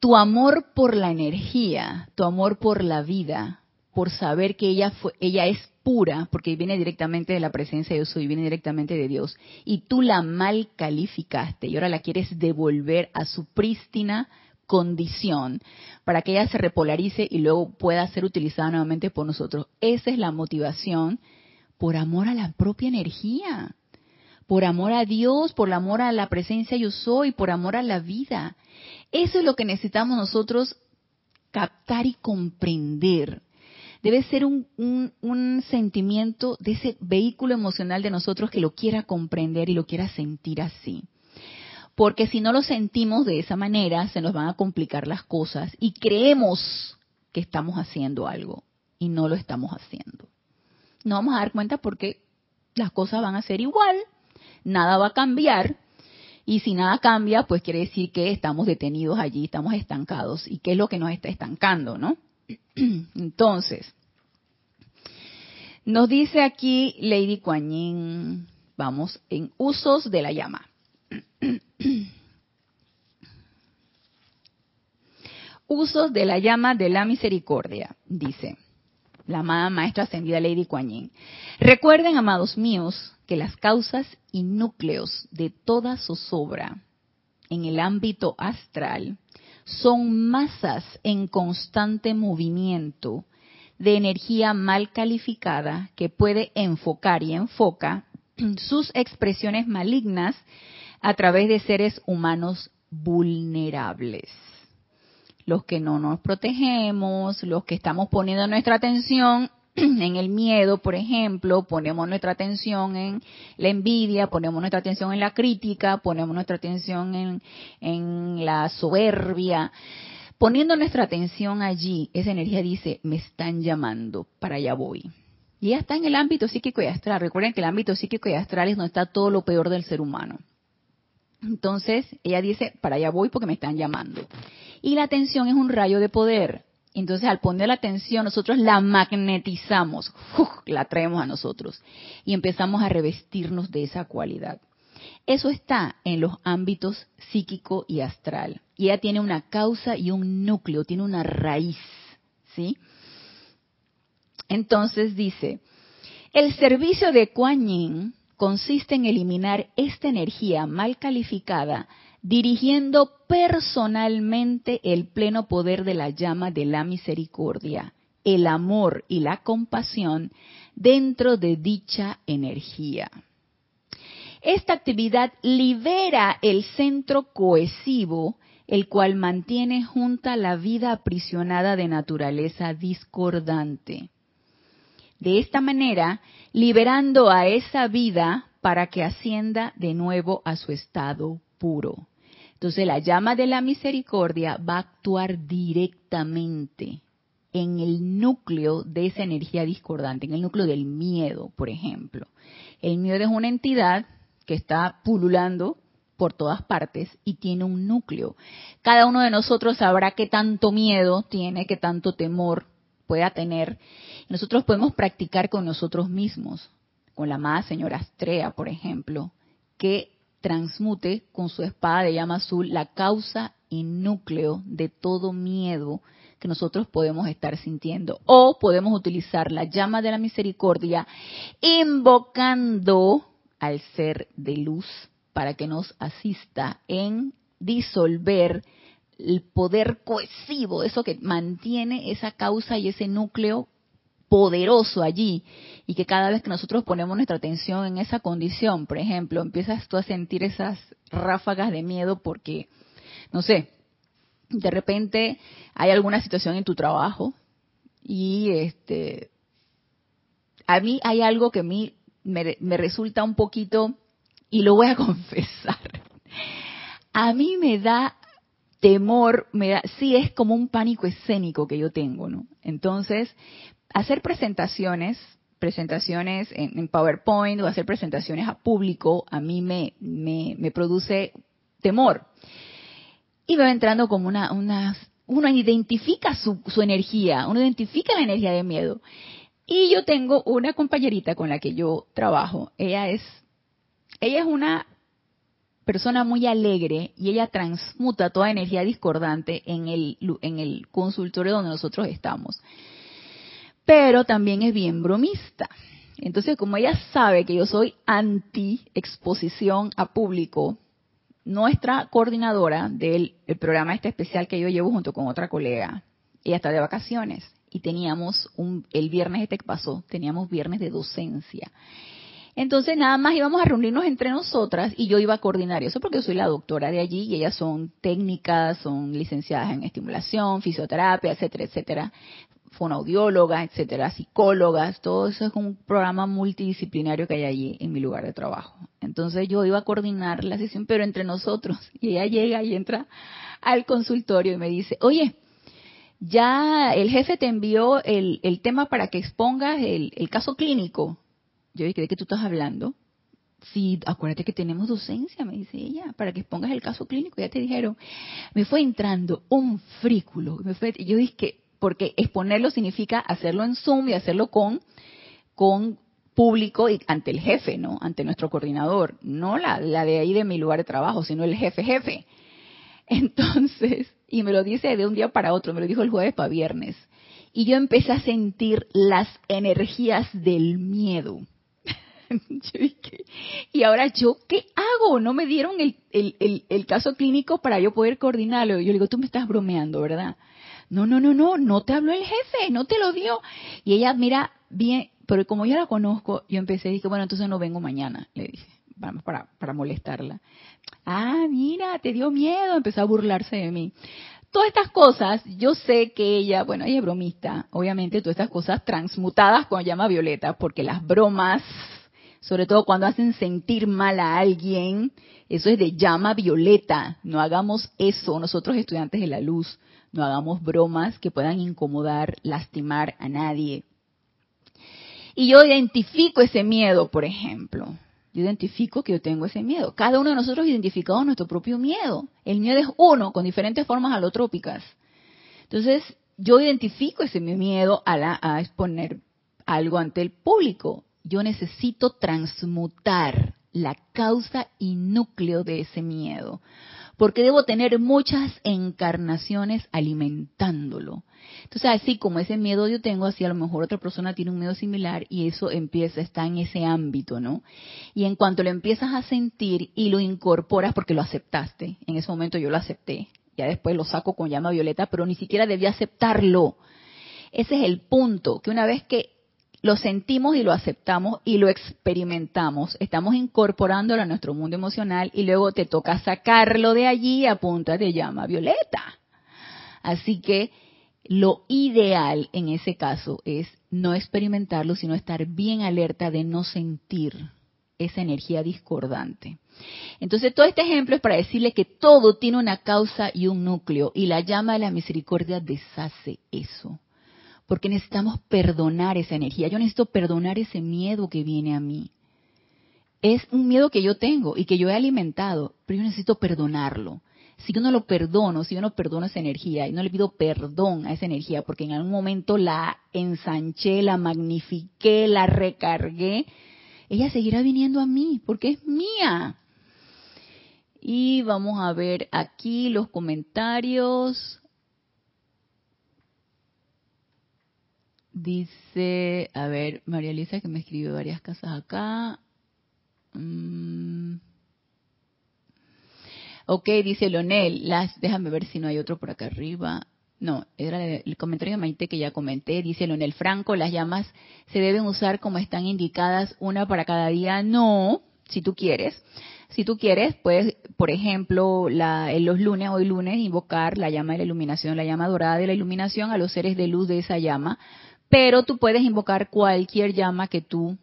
Tu amor por la energía, tu amor por la vida, por saber que ella fue, ella es pura, porque viene directamente de la presencia de Dios y viene directamente de Dios, y tú la mal calificaste y ahora la quieres devolver a su prístina condición para que ella se repolarice y luego pueda ser utilizada nuevamente por nosotros. Esa es la motivación por amor a la propia energía, por amor a Dios, por amor a la presencia yo soy, por amor a la vida. Eso es lo que necesitamos nosotros captar y comprender. Debe ser un, un sentimiento de ese vehículo emocional de nosotros que lo quiera comprender y lo quiera sentir así porque si no lo sentimos de esa manera, se nos van a complicar las cosas y creemos que estamos haciendo algo y no lo estamos haciendo. No vamos a dar cuenta porque las cosas van a ser igual, nada va a cambiar y si nada cambia, pues quiere decir que estamos detenidos allí, estamos estancados. ¿Y qué es lo que nos está estancando, no? [CLEARS THROAT] Entonces, nos dice aquí Lady Kuan vamos, en usos de la llama. [CLEARS THROAT] Usos de la llama de la misericordia, dice la amada maestra ascendida Lady Kuan Recuerden, amados míos, que las causas y núcleos de toda zozobra en el ámbito astral son masas en constante movimiento de energía mal calificada que puede enfocar y enfoca [CLEARS THROAT] sus expresiones malignas a través de seres humanos vulnerables. Los que no nos protegemos, los que estamos poniendo nuestra atención [CLEARS THROAT] en el miedo, por ejemplo, ponemos nuestra atención en la envidia, ponemos nuestra atención en la crítica, ponemos nuestra atención en, en la soberbia. Poniendo nuestra atención allí, esa energía dice, me están llamando, para allá voy. Y ya está en el ámbito psíquico y astral. Recuerden que el ámbito psíquico y astral es donde está todo lo peor del ser humano. Entonces, ella dice, para allá voy porque me están llamando. Y la atención es un rayo de poder. Entonces, al poner la atención, nosotros la magnetizamos, la traemos a nosotros y empezamos a revestirnos de esa cualidad. Eso está en los ámbitos psíquico y astral. Y ella tiene una causa y un núcleo, tiene una raíz, ¿sí? Entonces dice, el servicio de Kuan Yin consiste en eliminar esta energía mal calificada, dirigiendo personalmente el pleno poder de la llama de la misericordia, el amor y la compasión dentro de dicha energía. Esta actividad libera el centro cohesivo, el cual mantiene junta la vida aprisionada de naturaleza discordante. De esta manera, liberando a esa vida para que ascienda de nuevo a su estado puro. Entonces la llama de la misericordia va a actuar directamente en el núcleo de esa energía discordante, en el núcleo del miedo, por ejemplo. El miedo es una entidad que está pululando por todas partes y tiene un núcleo. Cada uno de nosotros sabrá qué tanto miedo tiene, qué tanto temor pueda tener nosotros podemos practicar con nosotros mismos, con la amada señora Astrea, por ejemplo, que transmute con su espada de llama azul la causa y núcleo de todo miedo, que nosotros podemos estar sintiendo. O podemos utilizar la llama de la misericordia invocando al ser de luz para que nos asista en disolver el poder cohesivo, eso que mantiene esa causa y ese núcleo poderoso allí y que cada vez que nosotros ponemos nuestra atención en esa condición, por ejemplo, empiezas tú a sentir esas ráfagas de miedo porque, no sé, de repente hay alguna situación en tu trabajo y este, a mí hay algo que a mí me, resulta un poquito, y lo voy a [LAUGHS] confesar, a mí me da temor, me da, sí es como un pánico escénico que yo tengo, ¿no? Entonces, hacer presentaciones, presentaciones en, PowerPoint o hacer presentaciones a público, a mí me, me, produce temor. Y va entrando como una, una uno identifica su, su energía, uno identifica la energía de miedo. Y yo tengo una compañerita con la que yo trabajo. Ella es, ella es una persona muy alegre y ella transmuta toda energía discordante en el, en el consultorio donde nosotros estamos pero también es bien bromista. Entonces, como ella sabe que yo soy anti exposición a público, nuestra coordinadora del programa este especial que yo llevo junto con otra colega, ella está de vacaciones y teníamos un, el viernes este que pasó, teníamos viernes de docencia. Entonces nada más íbamos a reunirnos entre nosotras y yo iba a coordinar eso porque soy la doctora de allí y ellas son técnicas, son licenciadas en estimulación, fisioterapia, etcétera, etcétera fonoaudiólogas, etcétera, psicólogas, todo eso es un programa multidisciplinario que hay allí en mi lugar de trabajo. Entonces yo iba a coordinar la sesión, pero entre nosotros, [LAUGHS] y ella llega y entra al consultorio y me dice, oye, ya el jefe te envió el, tema para que expongas el, caso clínico. Yo dije, ¿de qué tú estás hablando? Sí, acuérdate que tenemos docencia, me dice ella, para que expongas el caso clínico. Ya te dijeron, me fue entrando un frículo. Me fue, yo dije, porque exponerlo significa hacerlo en Zoom y hacerlo con, con público y ante el jefe, ¿no? Ante nuestro coordinador, no la, la de ahí de mi lugar de trabajo, sino el jefe jefe. [LAUGHS] Entonces, y me lo dice de un día para otro, me lo dijo el jueves para viernes. Y yo empecé a sentir las energías del miedo. [LAUGHS] y ahora yo, ¿qué hago? No me dieron el, el, el, el, caso clínico para yo poder coordinarlo. Yo le digo, tú me estás bromeando, ¿verdad? No, no, no, no, no te habló el jefe, no te lo dio. Y ella, mira, bien, pero como yo la conozco, yo empecé y dije, bueno, entonces no vengo mañana, le dije, para, para molestarla. Ah, mira, te dio miedo, empezó a burlarse de mí. Todas estas cosas, yo sé que ella, bueno, ella es bromista, obviamente todas estas cosas transmutadas con llama violeta, porque las bromas, sobre todo cuando hacen sentir mal a alguien, eso es de llama violeta. No hagamos eso nosotros estudiantes de la luz no hagamos bromas que puedan incomodar, lastimar a nadie. Y yo identifico ese miedo, por ejemplo. Yo identifico que yo tengo ese miedo. Cada uno de nosotros identificamos nuestro propio miedo. El miedo es uno, con diferentes formas alotrópicas. Entonces, yo identifico ese miedo a, a exponer algo ante el público. Yo necesito transmutar la causa y núcleo de ese miedo porque debo tener muchas encarnaciones alimentándolo. Entonces, así como ese miedo yo tengo, así a lo mejor otra persona tiene un miedo similar y eso empieza, está en ese ámbito, ¿no? Y en cuanto lo empiezas a sentir y lo incorporas porque lo aceptaste, en ese momento yo lo acepté, ya después lo saco con llama violeta, pero ni siquiera debía aceptarlo. Ese es el punto, que una vez que lo sentimos y lo aceptamos y lo experimentamos. Estamos incorporándolo a nuestro mundo emocional y luego te toca sacarlo de allí a punta de llama violeta. Así que lo ideal en ese caso es no experimentarlo, sino estar bien alerta de no sentir esa energía discordante. Entonces, todo este ejemplo es para decirle que todo tiene una causa y un núcleo, y la llama de la misericordia deshace eso porque necesitamos perdonar esa energía. Yo necesito perdonar ese miedo que viene a mí. Es un miedo que yo tengo y que yo he alimentado, pero yo necesito perdonarlo. Si yo no lo perdono, si yo no perdono esa energía y no le pido perdón a esa energía, porque en algún momento la ensanché, la magnifiqué, la recargué, ella seguirá viniendo a mí, porque es mía. Y vamos a ver aquí los comentarios. Dice, a ver, María Elisa que me escribió varias casas acá. Mm. Ok, dice Lonel, las, déjame ver si no hay otro por acá arriba. No, era el comentario de Maite que ya comenté. Dice Lonel Franco, las llamas se deben usar como están indicadas, una para cada día. No, si tú quieres. Si tú quieres, puedes, por ejemplo, la, en los lunes, hoy lunes, invocar la llama de la iluminación, la llama dorada de la iluminación a los seres de luz de esa llama. Pero tú puedes invocar cualquier llama que tú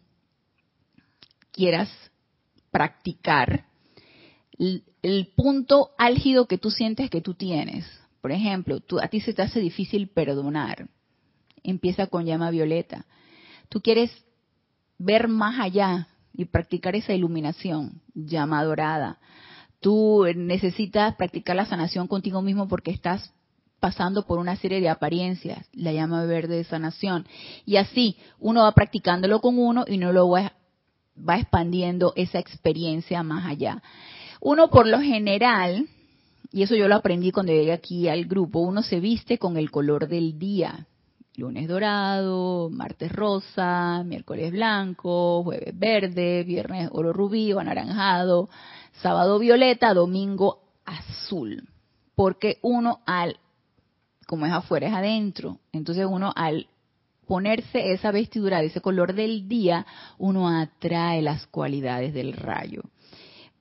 quieras practicar. El, punto álgido que tú sientes que tú tienes. Por ejemplo, tú, a ti se te hace difícil perdonar. Empieza con llama violeta. Tú quieres ver más allá y practicar esa iluminación, llama dorada. Tú necesitas practicar la sanación contigo mismo porque estás pasando por una serie de apariencias, la llama verde de sanación. Y así, uno va practicándolo con uno y no lo va, va expandiendo esa experiencia más allá. Uno por lo general, y eso yo lo aprendí cuando llegué aquí al grupo, uno se viste con el color del día lunes dorado, martes rosa, miércoles blanco, jueves verde, viernes oro rubí o anaranjado, sábado violeta, domingo azul. Porque uno al, como es afuera, es adentro. Entonces uno al ponerse esa vestidura de ese color del día, uno atrae las cualidades del rayo.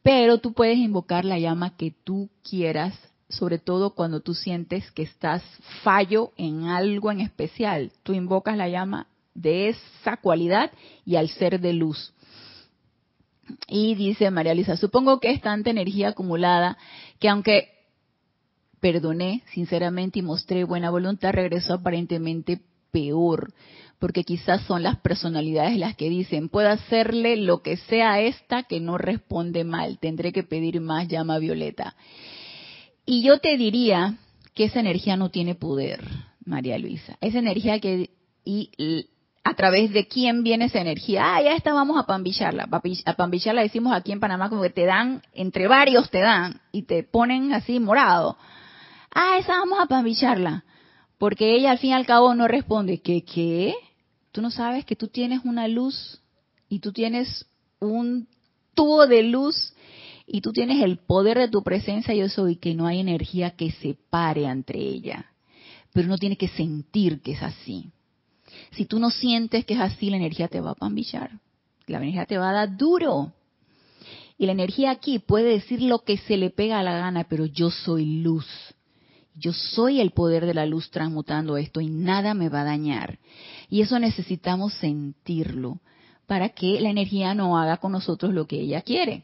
Pero tú puedes invocar la llama que tú quieras sobre todo cuando tú sientes que estás fallo en algo en especial. Tú invocas la llama de esa cualidad y al ser de luz. Y dice María Lisa, supongo que es tanta energía acumulada que aunque perdoné sinceramente y mostré buena voluntad, regresó aparentemente peor, porque quizás son las personalidades las que dicen, puedo hacerle lo que sea a esta que no responde mal, tendré que pedir más llama violeta. Y yo te diría que esa energía no tiene poder, María Luisa. Esa energía que... Y a través de quién viene esa energía. Ah, ya está, vamos a pambicharla. A pambicharla decimos aquí en Panamá como que te dan, entre varios te dan y te ponen así morado. Ah, esa vamos a pambicharla. Porque ella al fin y al cabo no responde. ¿Qué? ¿Qué? Tú no sabes que tú tienes una luz y tú tienes un tubo de luz y tú tienes el poder de tu presencia yo soy que no hay energía que se pare entre ella. Pero uno tiene que sentir que es así. Si tú no sientes que es así, la energía te va a pambillar. La energía te va a dar duro. Y la energía aquí puede decir lo que se le pega a la gana, pero yo soy luz. Yo soy el poder de la luz transmutando esto y nada me va a dañar. Y eso necesitamos sentirlo para que la energía no haga con nosotros lo que ella quiere.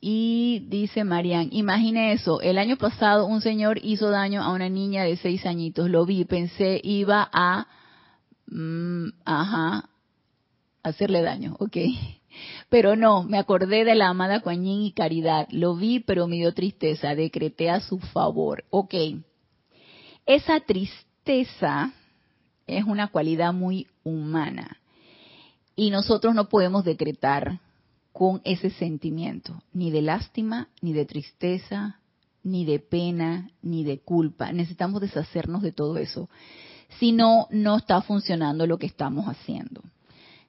Y dice Marian, imagine eso, el año pasado un señor hizo daño a una niña de seis añitos, lo vi, pensé iba a, mm, ajá, hacerle daño, ok. Pero no, me acordé de la amada Kuan y Caridad, lo vi pero me dio tristeza, decreté a su favor, ok. Esa tristeza es una cualidad muy humana y nosotros no podemos decretar con ese sentimiento, ni de lástima, ni de tristeza, ni de pena, ni de culpa. Necesitamos deshacernos de todo eso. Si no, no está funcionando lo que estamos haciendo.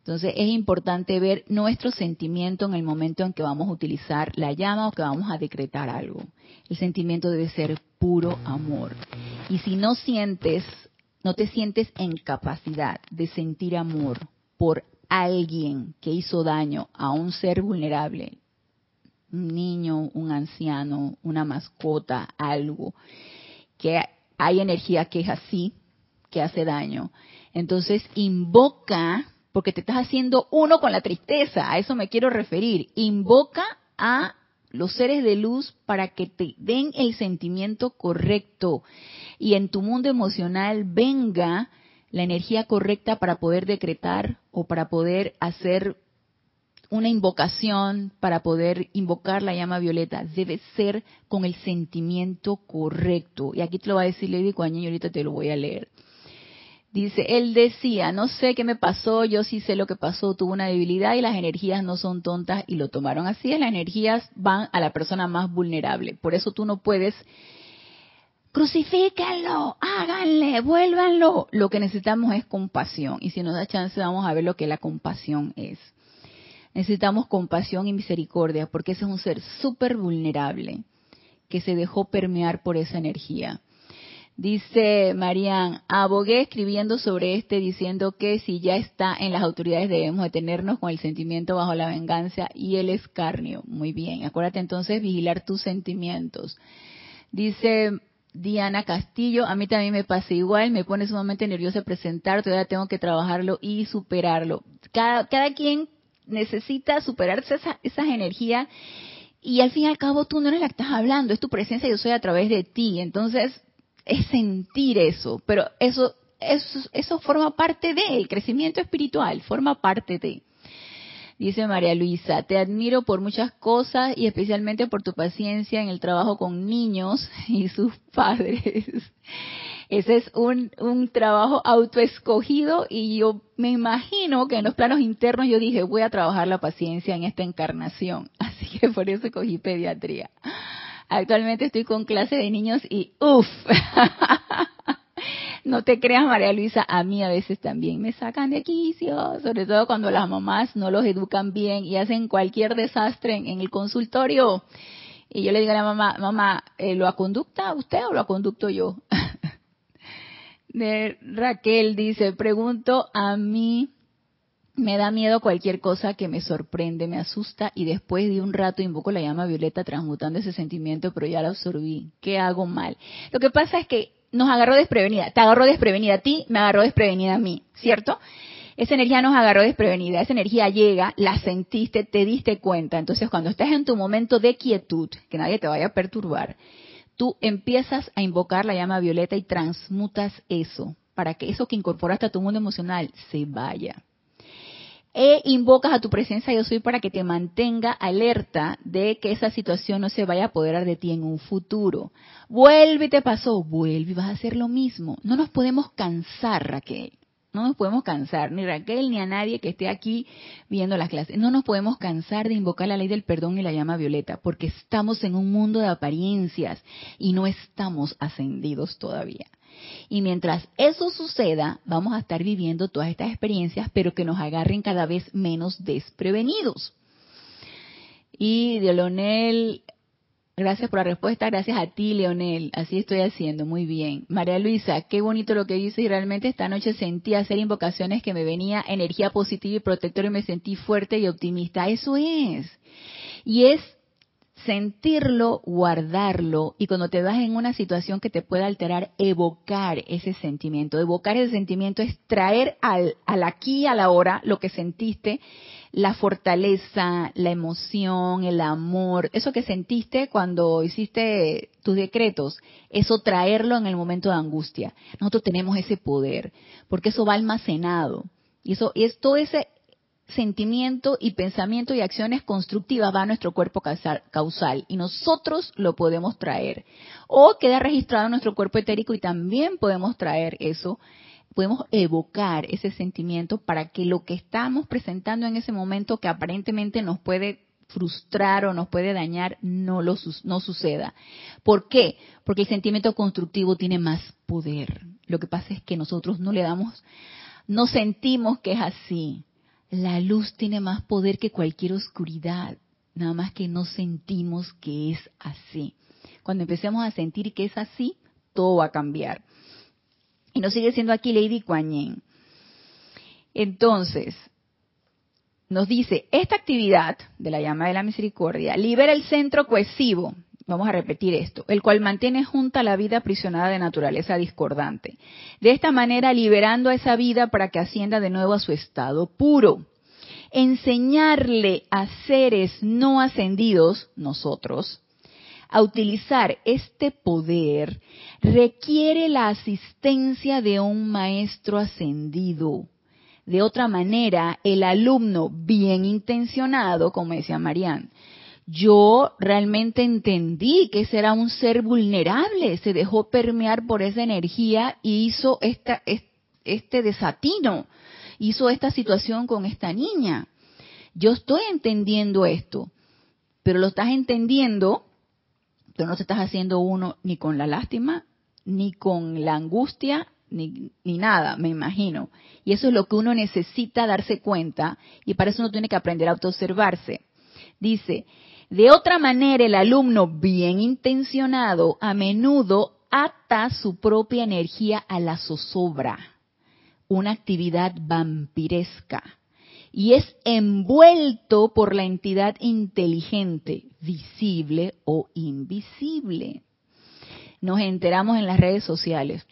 Entonces es importante ver nuestro sentimiento en el momento en que vamos a utilizar la llama o que vamos a decretar algo. El sentimiento debe ser puro amor. Y si no sientes, no te sientes en capacidad de sentir amor por alguien que hizo daño a un ser vulnerable, un niño, un anciano, una mascota, algo, que hay energía que es así, que hace daño. Entonces invoca, porque te estás haciendo uno con la tristeza, a eso me quiero referir, invoca a los seres de luz para que te den el sentimiento correcto y en tu mundo emocional venga la energía correcta para poder decretar o para poder hacer una invocación, para poder invocar la llama violeta, debe ser con el sentimiento correcto. Y aquí te lo va a decir Lady Kuan y ahorita te lo voy a leer. Dice, él decía, no sé qué me pasó, yo sí sé lo que pasó, tuvo una debilidad y las energías no son tontas y lo tomaron así. Las energías van a la persona más vulnerable. Por eso tú no puedes crucifíquenlo, háganle, vuélvanlo. Lo que necesitamos es compasión. Y si nos da chance, vamos a ver lo que la compasión es. Necesitamos compasión y misericordia, porque ese es un ser súper vulnerable que se dejó permear por esa energía. Dice Marian, abogué escribiendo sobre este diciendo que si ya está en las autoridades debemos detenernos con el sentimiento bajo la venganza y el escarnio. Muy bien, acuérdate entonces vigilar tus sentimientos. Dice Diana Castillo, a mí también me pasa igual, me pone sumamente nerviosa presentar, todavía tengo que trabajarlo y superarlo. Cada, cada quien necesita superarse esa, esas energías y al fin y al cabo tú no eres la que estás hablando, es tu presencia, yo soy a través de ti. Entonces, es sentir eso, pero eso, eso, eso forma parte del crecimiento espiritual, forma parte de. Dice María Luisa, te admiro por muchas cosas y especialmente por tu paciencia en el trabajo con niños [LAUGHS] y sus padres. [LAUGHS] Ese es un, un trabajo autoescogido y yo me imagino que en los planos internos yo dije, voy a trabajar la paciencia en esta encarnación. [LAUGHS] Así que por eso cogí pediatría. Actualmente estoy con clase de niños y uff. [LAUGHS] no te creas, María Luisa, a mí a veces también me sacan de quicio, sobre todo cuando las mamás no los educan bien y hacen cualquier desastre en, el consultorio. Y yo le digo a la mamá, mamá, eh, ¿lo aconducta usted o lo conducto yo? [LAUGHS] Raquel dice, pregunto a mí, me da miedo cualquier cosa que me sorprende, me asusta y después de un rato invoco la llama violeta transmutando ese sentimiento, pero ya la absorbí. ¿Qué hago mal? Lo que pasa es que nos agarró desprevenida. Te agarró desprevenida a ti, me agarró desprevenida a mí, ¿cierto? Esa energía nos agarró desprevenida, esa energía llega, la sentiste, te diste cuenta. Entonces, cuando estás en tu momento de quietud, que nadie te vaya a perturbar, tú empiezas a invocar la llama violeta y transmutas eso, para que eso que incorporaste a tu mundo emocional se vaya e invocas a tu presencia yo soy para que te mantenga alerta de que esa situación no se vaya a apoderar de ti en un futuro. Vuelve te pasó, vuelve y vas a hacer lo mismo. No nos podemos cansar, Raquel. No nos podemos cansar, ni Raquel ni a nadie que esté aquí viendo las clases. No nos podemos cansar de invocar la ley del perdón y la llama violeta, porque estamos en un mundo de apariencias y no estamos ascendidos todavía. Y mientras eso suceda, vamos a estar viviendo todas estas experiencias, pero que nos agarren cada vez menos desprevenidos. Y de Leonel, gracias por la respuesta, gracias a ti, Leonel. Así estoy haciendo, muy bien. María Luisa, qué bonito lo que dice y realmente esta noche sentí hacer invocaciones que me venía energía positiva y protectora y me sentí fuerte y optimista. Eso es. Y es sentirlo, guardarlo y cuando te vas en una situación que te pueda alterar, evocar ese sentimiento. Evocar ese sentimiento es traer al, al aquí, a la hora, lo que sentiste, la fortaleza, la emoción, el amor, eso que sentiste cuando hiciste tus decretos, eso traerlo en el momento de angustia. Nosotros tenemos ese poder, porque eso va almacenado. Y eso es todo ese sentimiento y pensamiento y acciones constructivas va a nuestro cuerpo causal y nosotros lo podemos traer. O queda registrado en nuestro cuerpo etérico y también podemos traer eso, podemos evocar ese sentimiento para que lo que estamos presentando en ese momento que aparentemente nos puede frustrar o nos puede dañar no lo no suceda. ¿Por qué? Porque el sentimiento constructivo tiene más poder. Lo que pasa es que nosotros no le damos no sentimos que es así la luz tiene más poder que cualquier oscuridad, nada más que no sentimos que es así. Cuando empecemos a sentir que es así, todo va a cambiar. Y nos sigue siendo aquí Lady Kuan Entonces, nos dice, esta actividad de la llama de la misericordia libera el centro cohesivo Vamos a repetir esto, el cual mantiene junta la vida aprisionada de naturaleza discordante. De esta manera liberando a esa vida para que ascienda de nuevo a su estado puro. Enseñarle a seres no ascendidos, nosotros, a utilizar este poder requiere la asistencia de un maestro ascendido. De otra manera, el alumno bien intencionado, como decía Marianne, yo realmente entendí que ese era un ser vulnerable, se dejó permear por esa energía y hizo esta, este desatino, hizo esta situación con esta niña. Yo estoy entendiendo esto, pero lo estás entendiendo, pero no te estás haciendo uno ni con la lástima ni con la angustia, ni, ni, nada, me imagino. Y eso es lo que uno necesita darse cuenta y para eso uno tiene que aprender a autoobservarse. Dice, de otra manera el alumno bien intencionado a menudo ata su propia energía a la zozobra, una actividad vampiresca, y es envuelto por la entidad inteligente, visible o invisible. Nos enteramos en las redes sociales.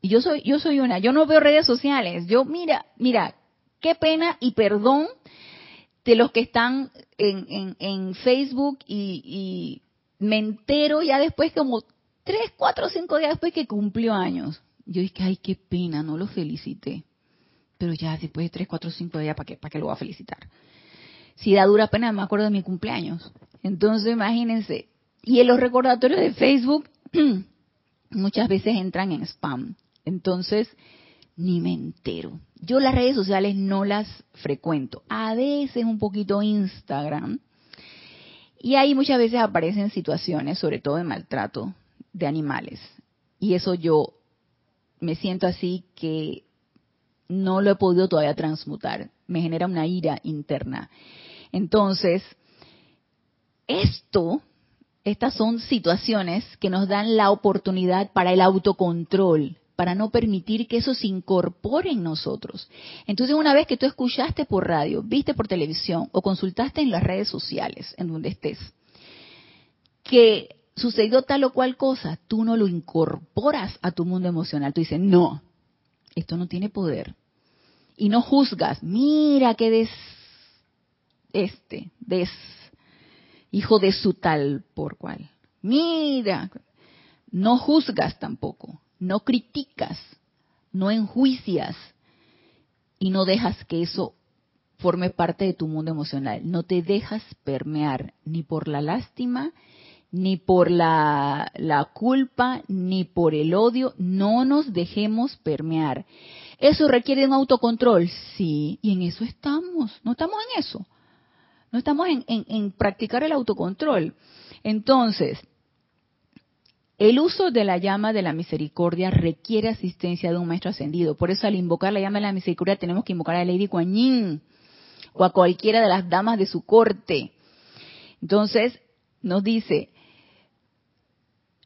Y yo soy, yo soy una, yo no veo redes sociales. Yo, mira, mira, qué pena y perdón de los que están en, en, Facebook y, y, me entero ya después como tres, cuatro, cinco días después que cumplió años. Yo dije, ay, qué pena, no lo felicité. Pero ya después de tres, cuatro, cinco días, ¿para qué, para qué lo voy a felicitar? Si da dura pena, me acuerdo de mi cumpleaños. Entonces, imagínense. Y en los recordatorios de Facebook [CLEARS THROAT] muchas veces entran en spam. Entonces, ni me entero. Yo las redes sociales no las frecuento. A veces un poquito Instagram. Y ahí muchas veces aparecen situaciones, sobre todo de maltrato de animales. Y eso yo me siento así que no lo he podido todavía transmutar. Me genera una ira interna. Entonces, esto, estas son situaciones que nos dan la oportunidad para el autocontrol, para no permitir que eso se incorpore en nosotros. Entonces, una vez que tú escuchaste por radio, viste por televisión o consultaste en las redes sociales, en donde estés, que sucedió tal o cual cosa, tú no lo incorporas a tu mundo emocional. Tú dices, no, esto no tiene poder. Y no juzgas, mira que des, este, des, hijo de su tal por cual. Mira, no juzgas tampoco no criticas, no enjuicias y no dejas que eso forme parte de tu mundo emocional. No te dejas permear ni por la lástima, ni por la, la, culpa, ni por el odio. No nos dejemos permear. ¿Eso requiere un autocontrol? Sí, y en eso estamos. No estamos en eso. No estamos en, en practicar el autocontrol. Entonces, el uso de la llama de la misericordia requiere asistencia de un maestro ascendido. Por eso al invocar la llama de la misericordia tenemos que invocar a Lady Kuan Yin o a cualquiera de las damas de su corte. Entonces nos dice,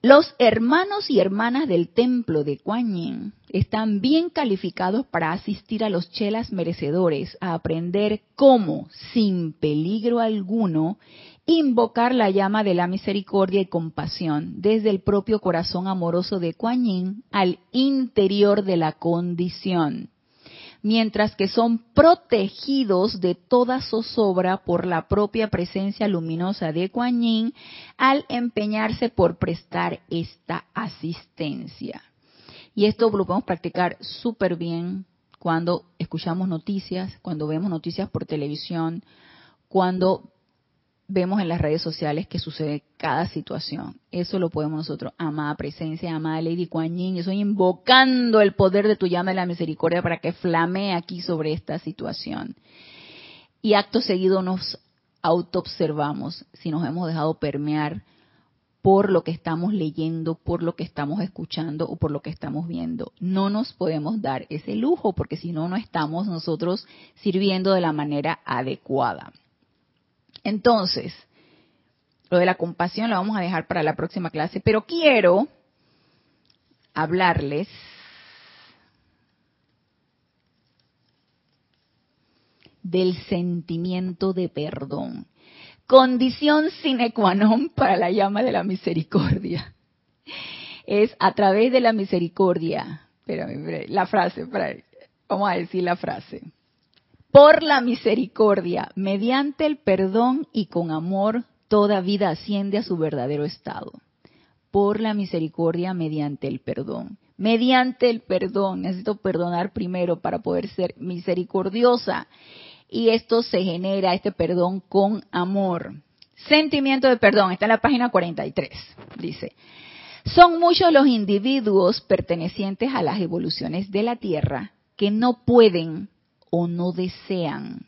los hermanos y hermanas del templo de Kuan Yin están bien calificados para asistir a los chelas merecedores a aprender cómo, sin peligro alguno, invocar la llama de la misericordia y compasión desde el propio corazón amoroso de Kuan Yin al interior de la condición, mientras que son protegidos de toda zozobra por la propia presencia luminosa de Kuan Yin al empeñarse por prestar esta asistencia. Y esto lo podemos practicar súper bien cuando escuchamos noticias, cuando vemos noticias por televisión, cuando vemos en las redes sociales que sucede cada situación. Eso lo podemos nosotros, amada presencia, amada Lady Kuan Yin. Yo estoy invocando el poder de tu llama de la misericordia para que flamee aquí sobre esta situación. Y acto seguido nos autoobservamos si nos hemos dejado permear por lo que estamos leyendo, por lo que estamos escuchando o por lo que estamos viendo. No nos podemos dar ese lujo porque si no, no estamos nosotros sirviendo de la manera adecuada. Entonces, lo de la compasión lo vamos a dejar para la próxima clase, pero quiero hablarles del sentimiento de perdón. Condición sine qua non para la llama de la misericordia. Es a través de la misericordia. Espérame, la frase, vamos a decir la frase por la misericordia, mediante el perdón y con amor, toda vida asciende a su verdadero estado. Por la misericordia, mediante el perdón. Mediante el perdón, necesito perdonar primero para poder ser misericordiosa. Y esto se genera, este perdón, con amor. Sentimiento de perdón, está en la página 43. Dice, son muchos los individuos pertenecientes a las evoluciones de la Tierra que no pueden o no desean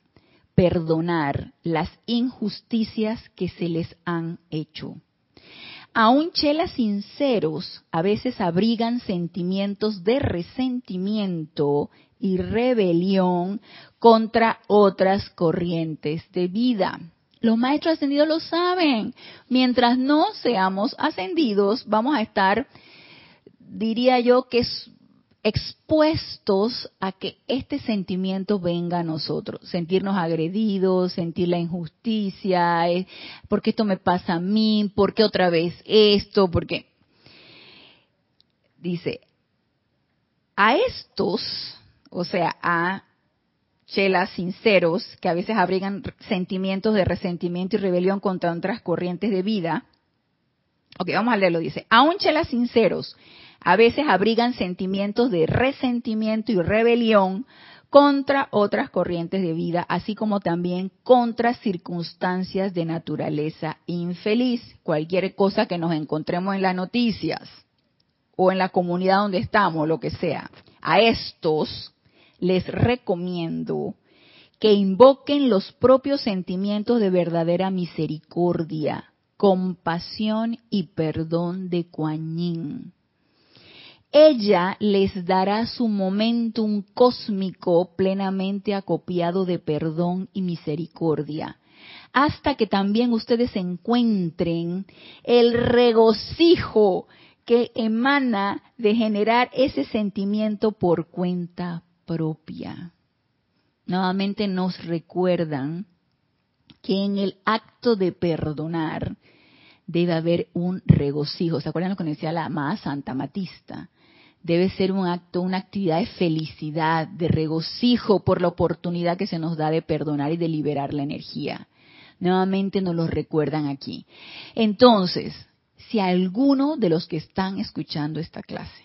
perdonar las injusticias que se les han hecho. Aún chelas sinceros a veces abrigan sentimientos de resentimiento y rebelión contra otras corrientes de vida. Los maestros ascendidos lo saben. Mientras no seamos ascendidos, vamos a estar, diría yo, que expuestos a que este sentimiento venga a nosotros, sentirnos agredidos, sentir la injusticia, eh, ¿por qué esto me pasa a mí? ¿Por qué otra vez esto? ¿Por qué? Dice, a estos, o sea, a chelas sinceros, que a veces abrigan sentimientos de resentimiento y rebelión contra otras corrientes de vida. Ok, vamos a leerlo, dice, aún chelas sinceros, a veces abrigan sentimientos de resentimiento y rebelión contra otras corrientes de vida, así como también contra circunstancias de naturaleza infeliz, cualquier cosa que nos encontremos en las noticias o en la comunidad donde estamos, lo que sea. A estos les recomiendo que invoquen los propios sentimientos de verdadera misericordia, compasión y perdón de Kuan Yin ella les dará su momentum cósmico plenamente acopiado de perdón y misericordia, hasta que también ustedes encuentren el regocijo que emana de generar ese sentimiento por cuenta propia. Nuevamente nos recuerdan que en el acto de perdonar debe haber un regocijo. ¿Se acuerdan lo que decía la amada Santa Matista? Debe ser un acto, una actividad de felicidad, de regocijo por la oportunidad que se nos da de perdonar y de liberar la energía. Nuevamente nos lo recuerdan aquí. Entonces, si alguno de los que están escuchando esta clase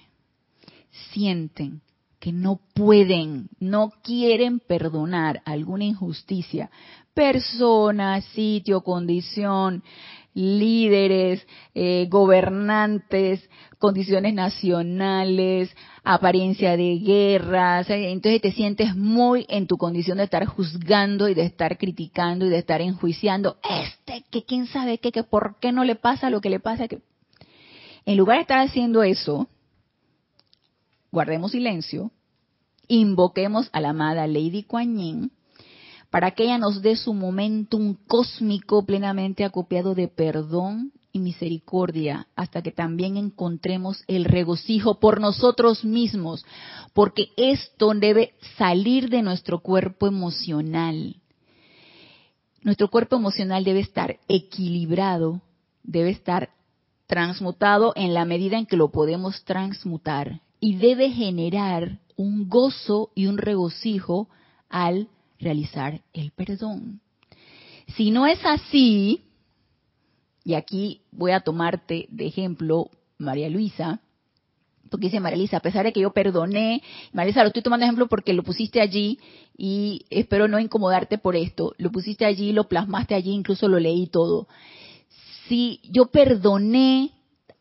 sienten que no pueden, no quieren perdonar alguna injusticia, persona, sitio, condición, líderes, eh, gobernantes, condiciones nacionales, apariencia de guerras, entonces te sientes muy en tu condición de estar juzgando y de estar criticando y de estar enjuiciando, este, que quién sabe qué, que por qué no le pasa lo que le pasa, que en lugar de estar haciendo eso, guardemos silencio, invoquemos a la amada Lady Kuan Yin, para que ella nos dé su momentum cósmico plenamente acopiado de perdón y misericordia, hasta que también encontremos el regocijo por nosotros mismos, porque esto debe salir de nuestro cuerpo emocional. Nuestro cuerpo emocional debe estar equilibrado, debe estar transmutado en la medida en que lo podemos transmutar y debe generar un gozo y un regocijo al realizar el perdón. Si no es así, y aquí voy a tomarte de ejemplo María Luisa, porque dice María Luisa, a pesar de que yo perdoné, María Luisa, lo estoy tomando de ejemplo porque lo pusiste allí y espero no incomodarte por esto, lo pusiste allí, lo plasmaste allí, incluso lo leí todo. Si yo perdoné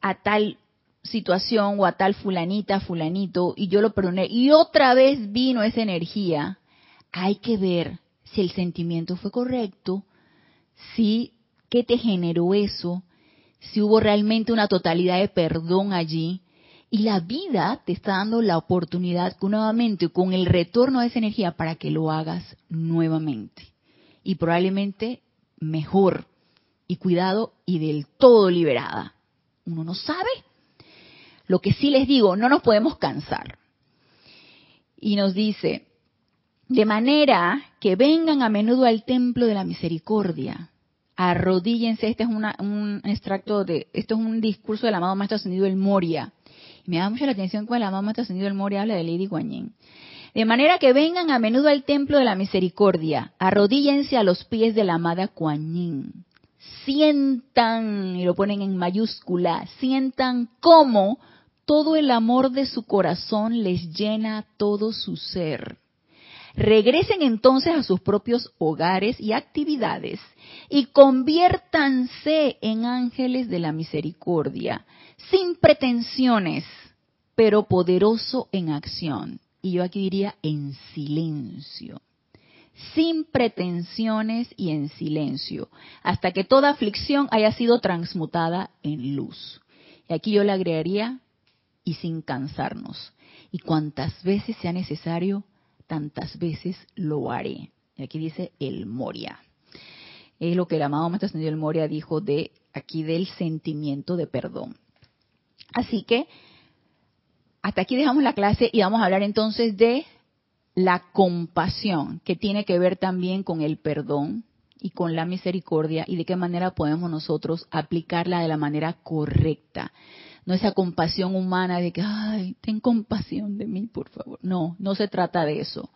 a tal situación o a tal fulanita, fulanito, y yo lo perdoné, y otra vez vino esa energía, hay que ver si el sentimiento fue correcto, si qué te generó eso, si hubo realmente una totalidad de perdón allí. Y la vida te está dando la oportunidad nuevamente con el retorno de esa energía para que lo hagas nuevamente. Y probablemente mejor. Y cuidado y del todo liberada. Uno no sabe. Lo que sí les digo, no nos podemos cansar. Y nos dice, de manera que vengan a menudo al templo de la misericordia. Arrodíllense, este es un extracto de, esto es un discurso del amado Maestro Ascendido el Moria. Y me da mucho la atención cuando el amado Maestro Ascendido el Moria habla de Lady Guanyin. De manera que vengan a menudo al templo de la misericordia, arrodíllense a los pies de la amada Kuan Sientan, y lo ponen en mayúscula, sientan cómo todo el amor de su corazón les llena todo su ser. Regresen entonces a sus propios hogares y actividades y conviértanse en ángeles de la misericordia, sin pretensiones, pero poderoso en acción. Y yo aquí diría en silencio. sin pretensiones y en silencio, hasta que toda aflicción haya sido transmutada en luz. Y aquí yo le agregaría, y sin cansarnos. Y cuantas veces sea necesario, tantas veces lo haré. Y aquí dice el Moria. Es lo que el amado Maestro Señor el Moria dijo de aquí del sentimiento de perdón. Así que hasta aquí dejamos la clase y vamos a hablar entonces de la compasión, que tiene que ver también con el perdón y con la misericordia y de qué manera podemos nosotros aplicarla de la manera correcta. No esa compasión humana de que, ay, ten compasión de mí, por favor. No, no se trata de eso.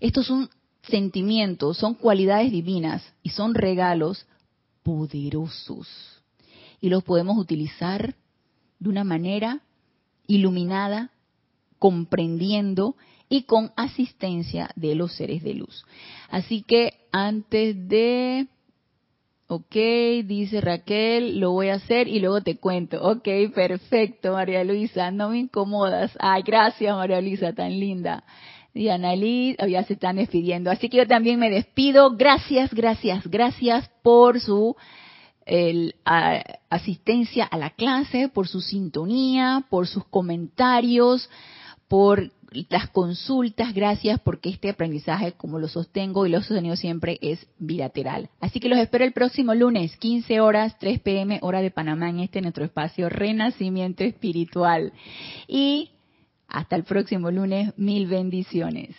Estos son sentimientos, son cualidades divinas y son regalos poderosos. Y los podemos utilizar de una manera iluminada, comprendiendo y con asistencia de los seres de luz. Así que antes de... Ok, dice Raquel, lo voy a hacer y luego te cuento. Ok, perfecto, María Luisa, no me incomodas. Ay, gracias, María Luisa, tan linda. Diana Liz, ya se están despidiendo. Así que yo también me despido. Gracias, gracias, gracias por su asistencia a la clase, por su sintonía, por sus comentarios, por las consultas, gracias porque este aprendizaje, como lo sostengo y lo he sostenido siempre, es bilateral. Así que los espero el próximo lunes, 15 horas, 3 pm, hora de Panamá, en este nuestro espacio Renacimiento Espiritual. Y hasta el próximo lunes, mil bendiciones.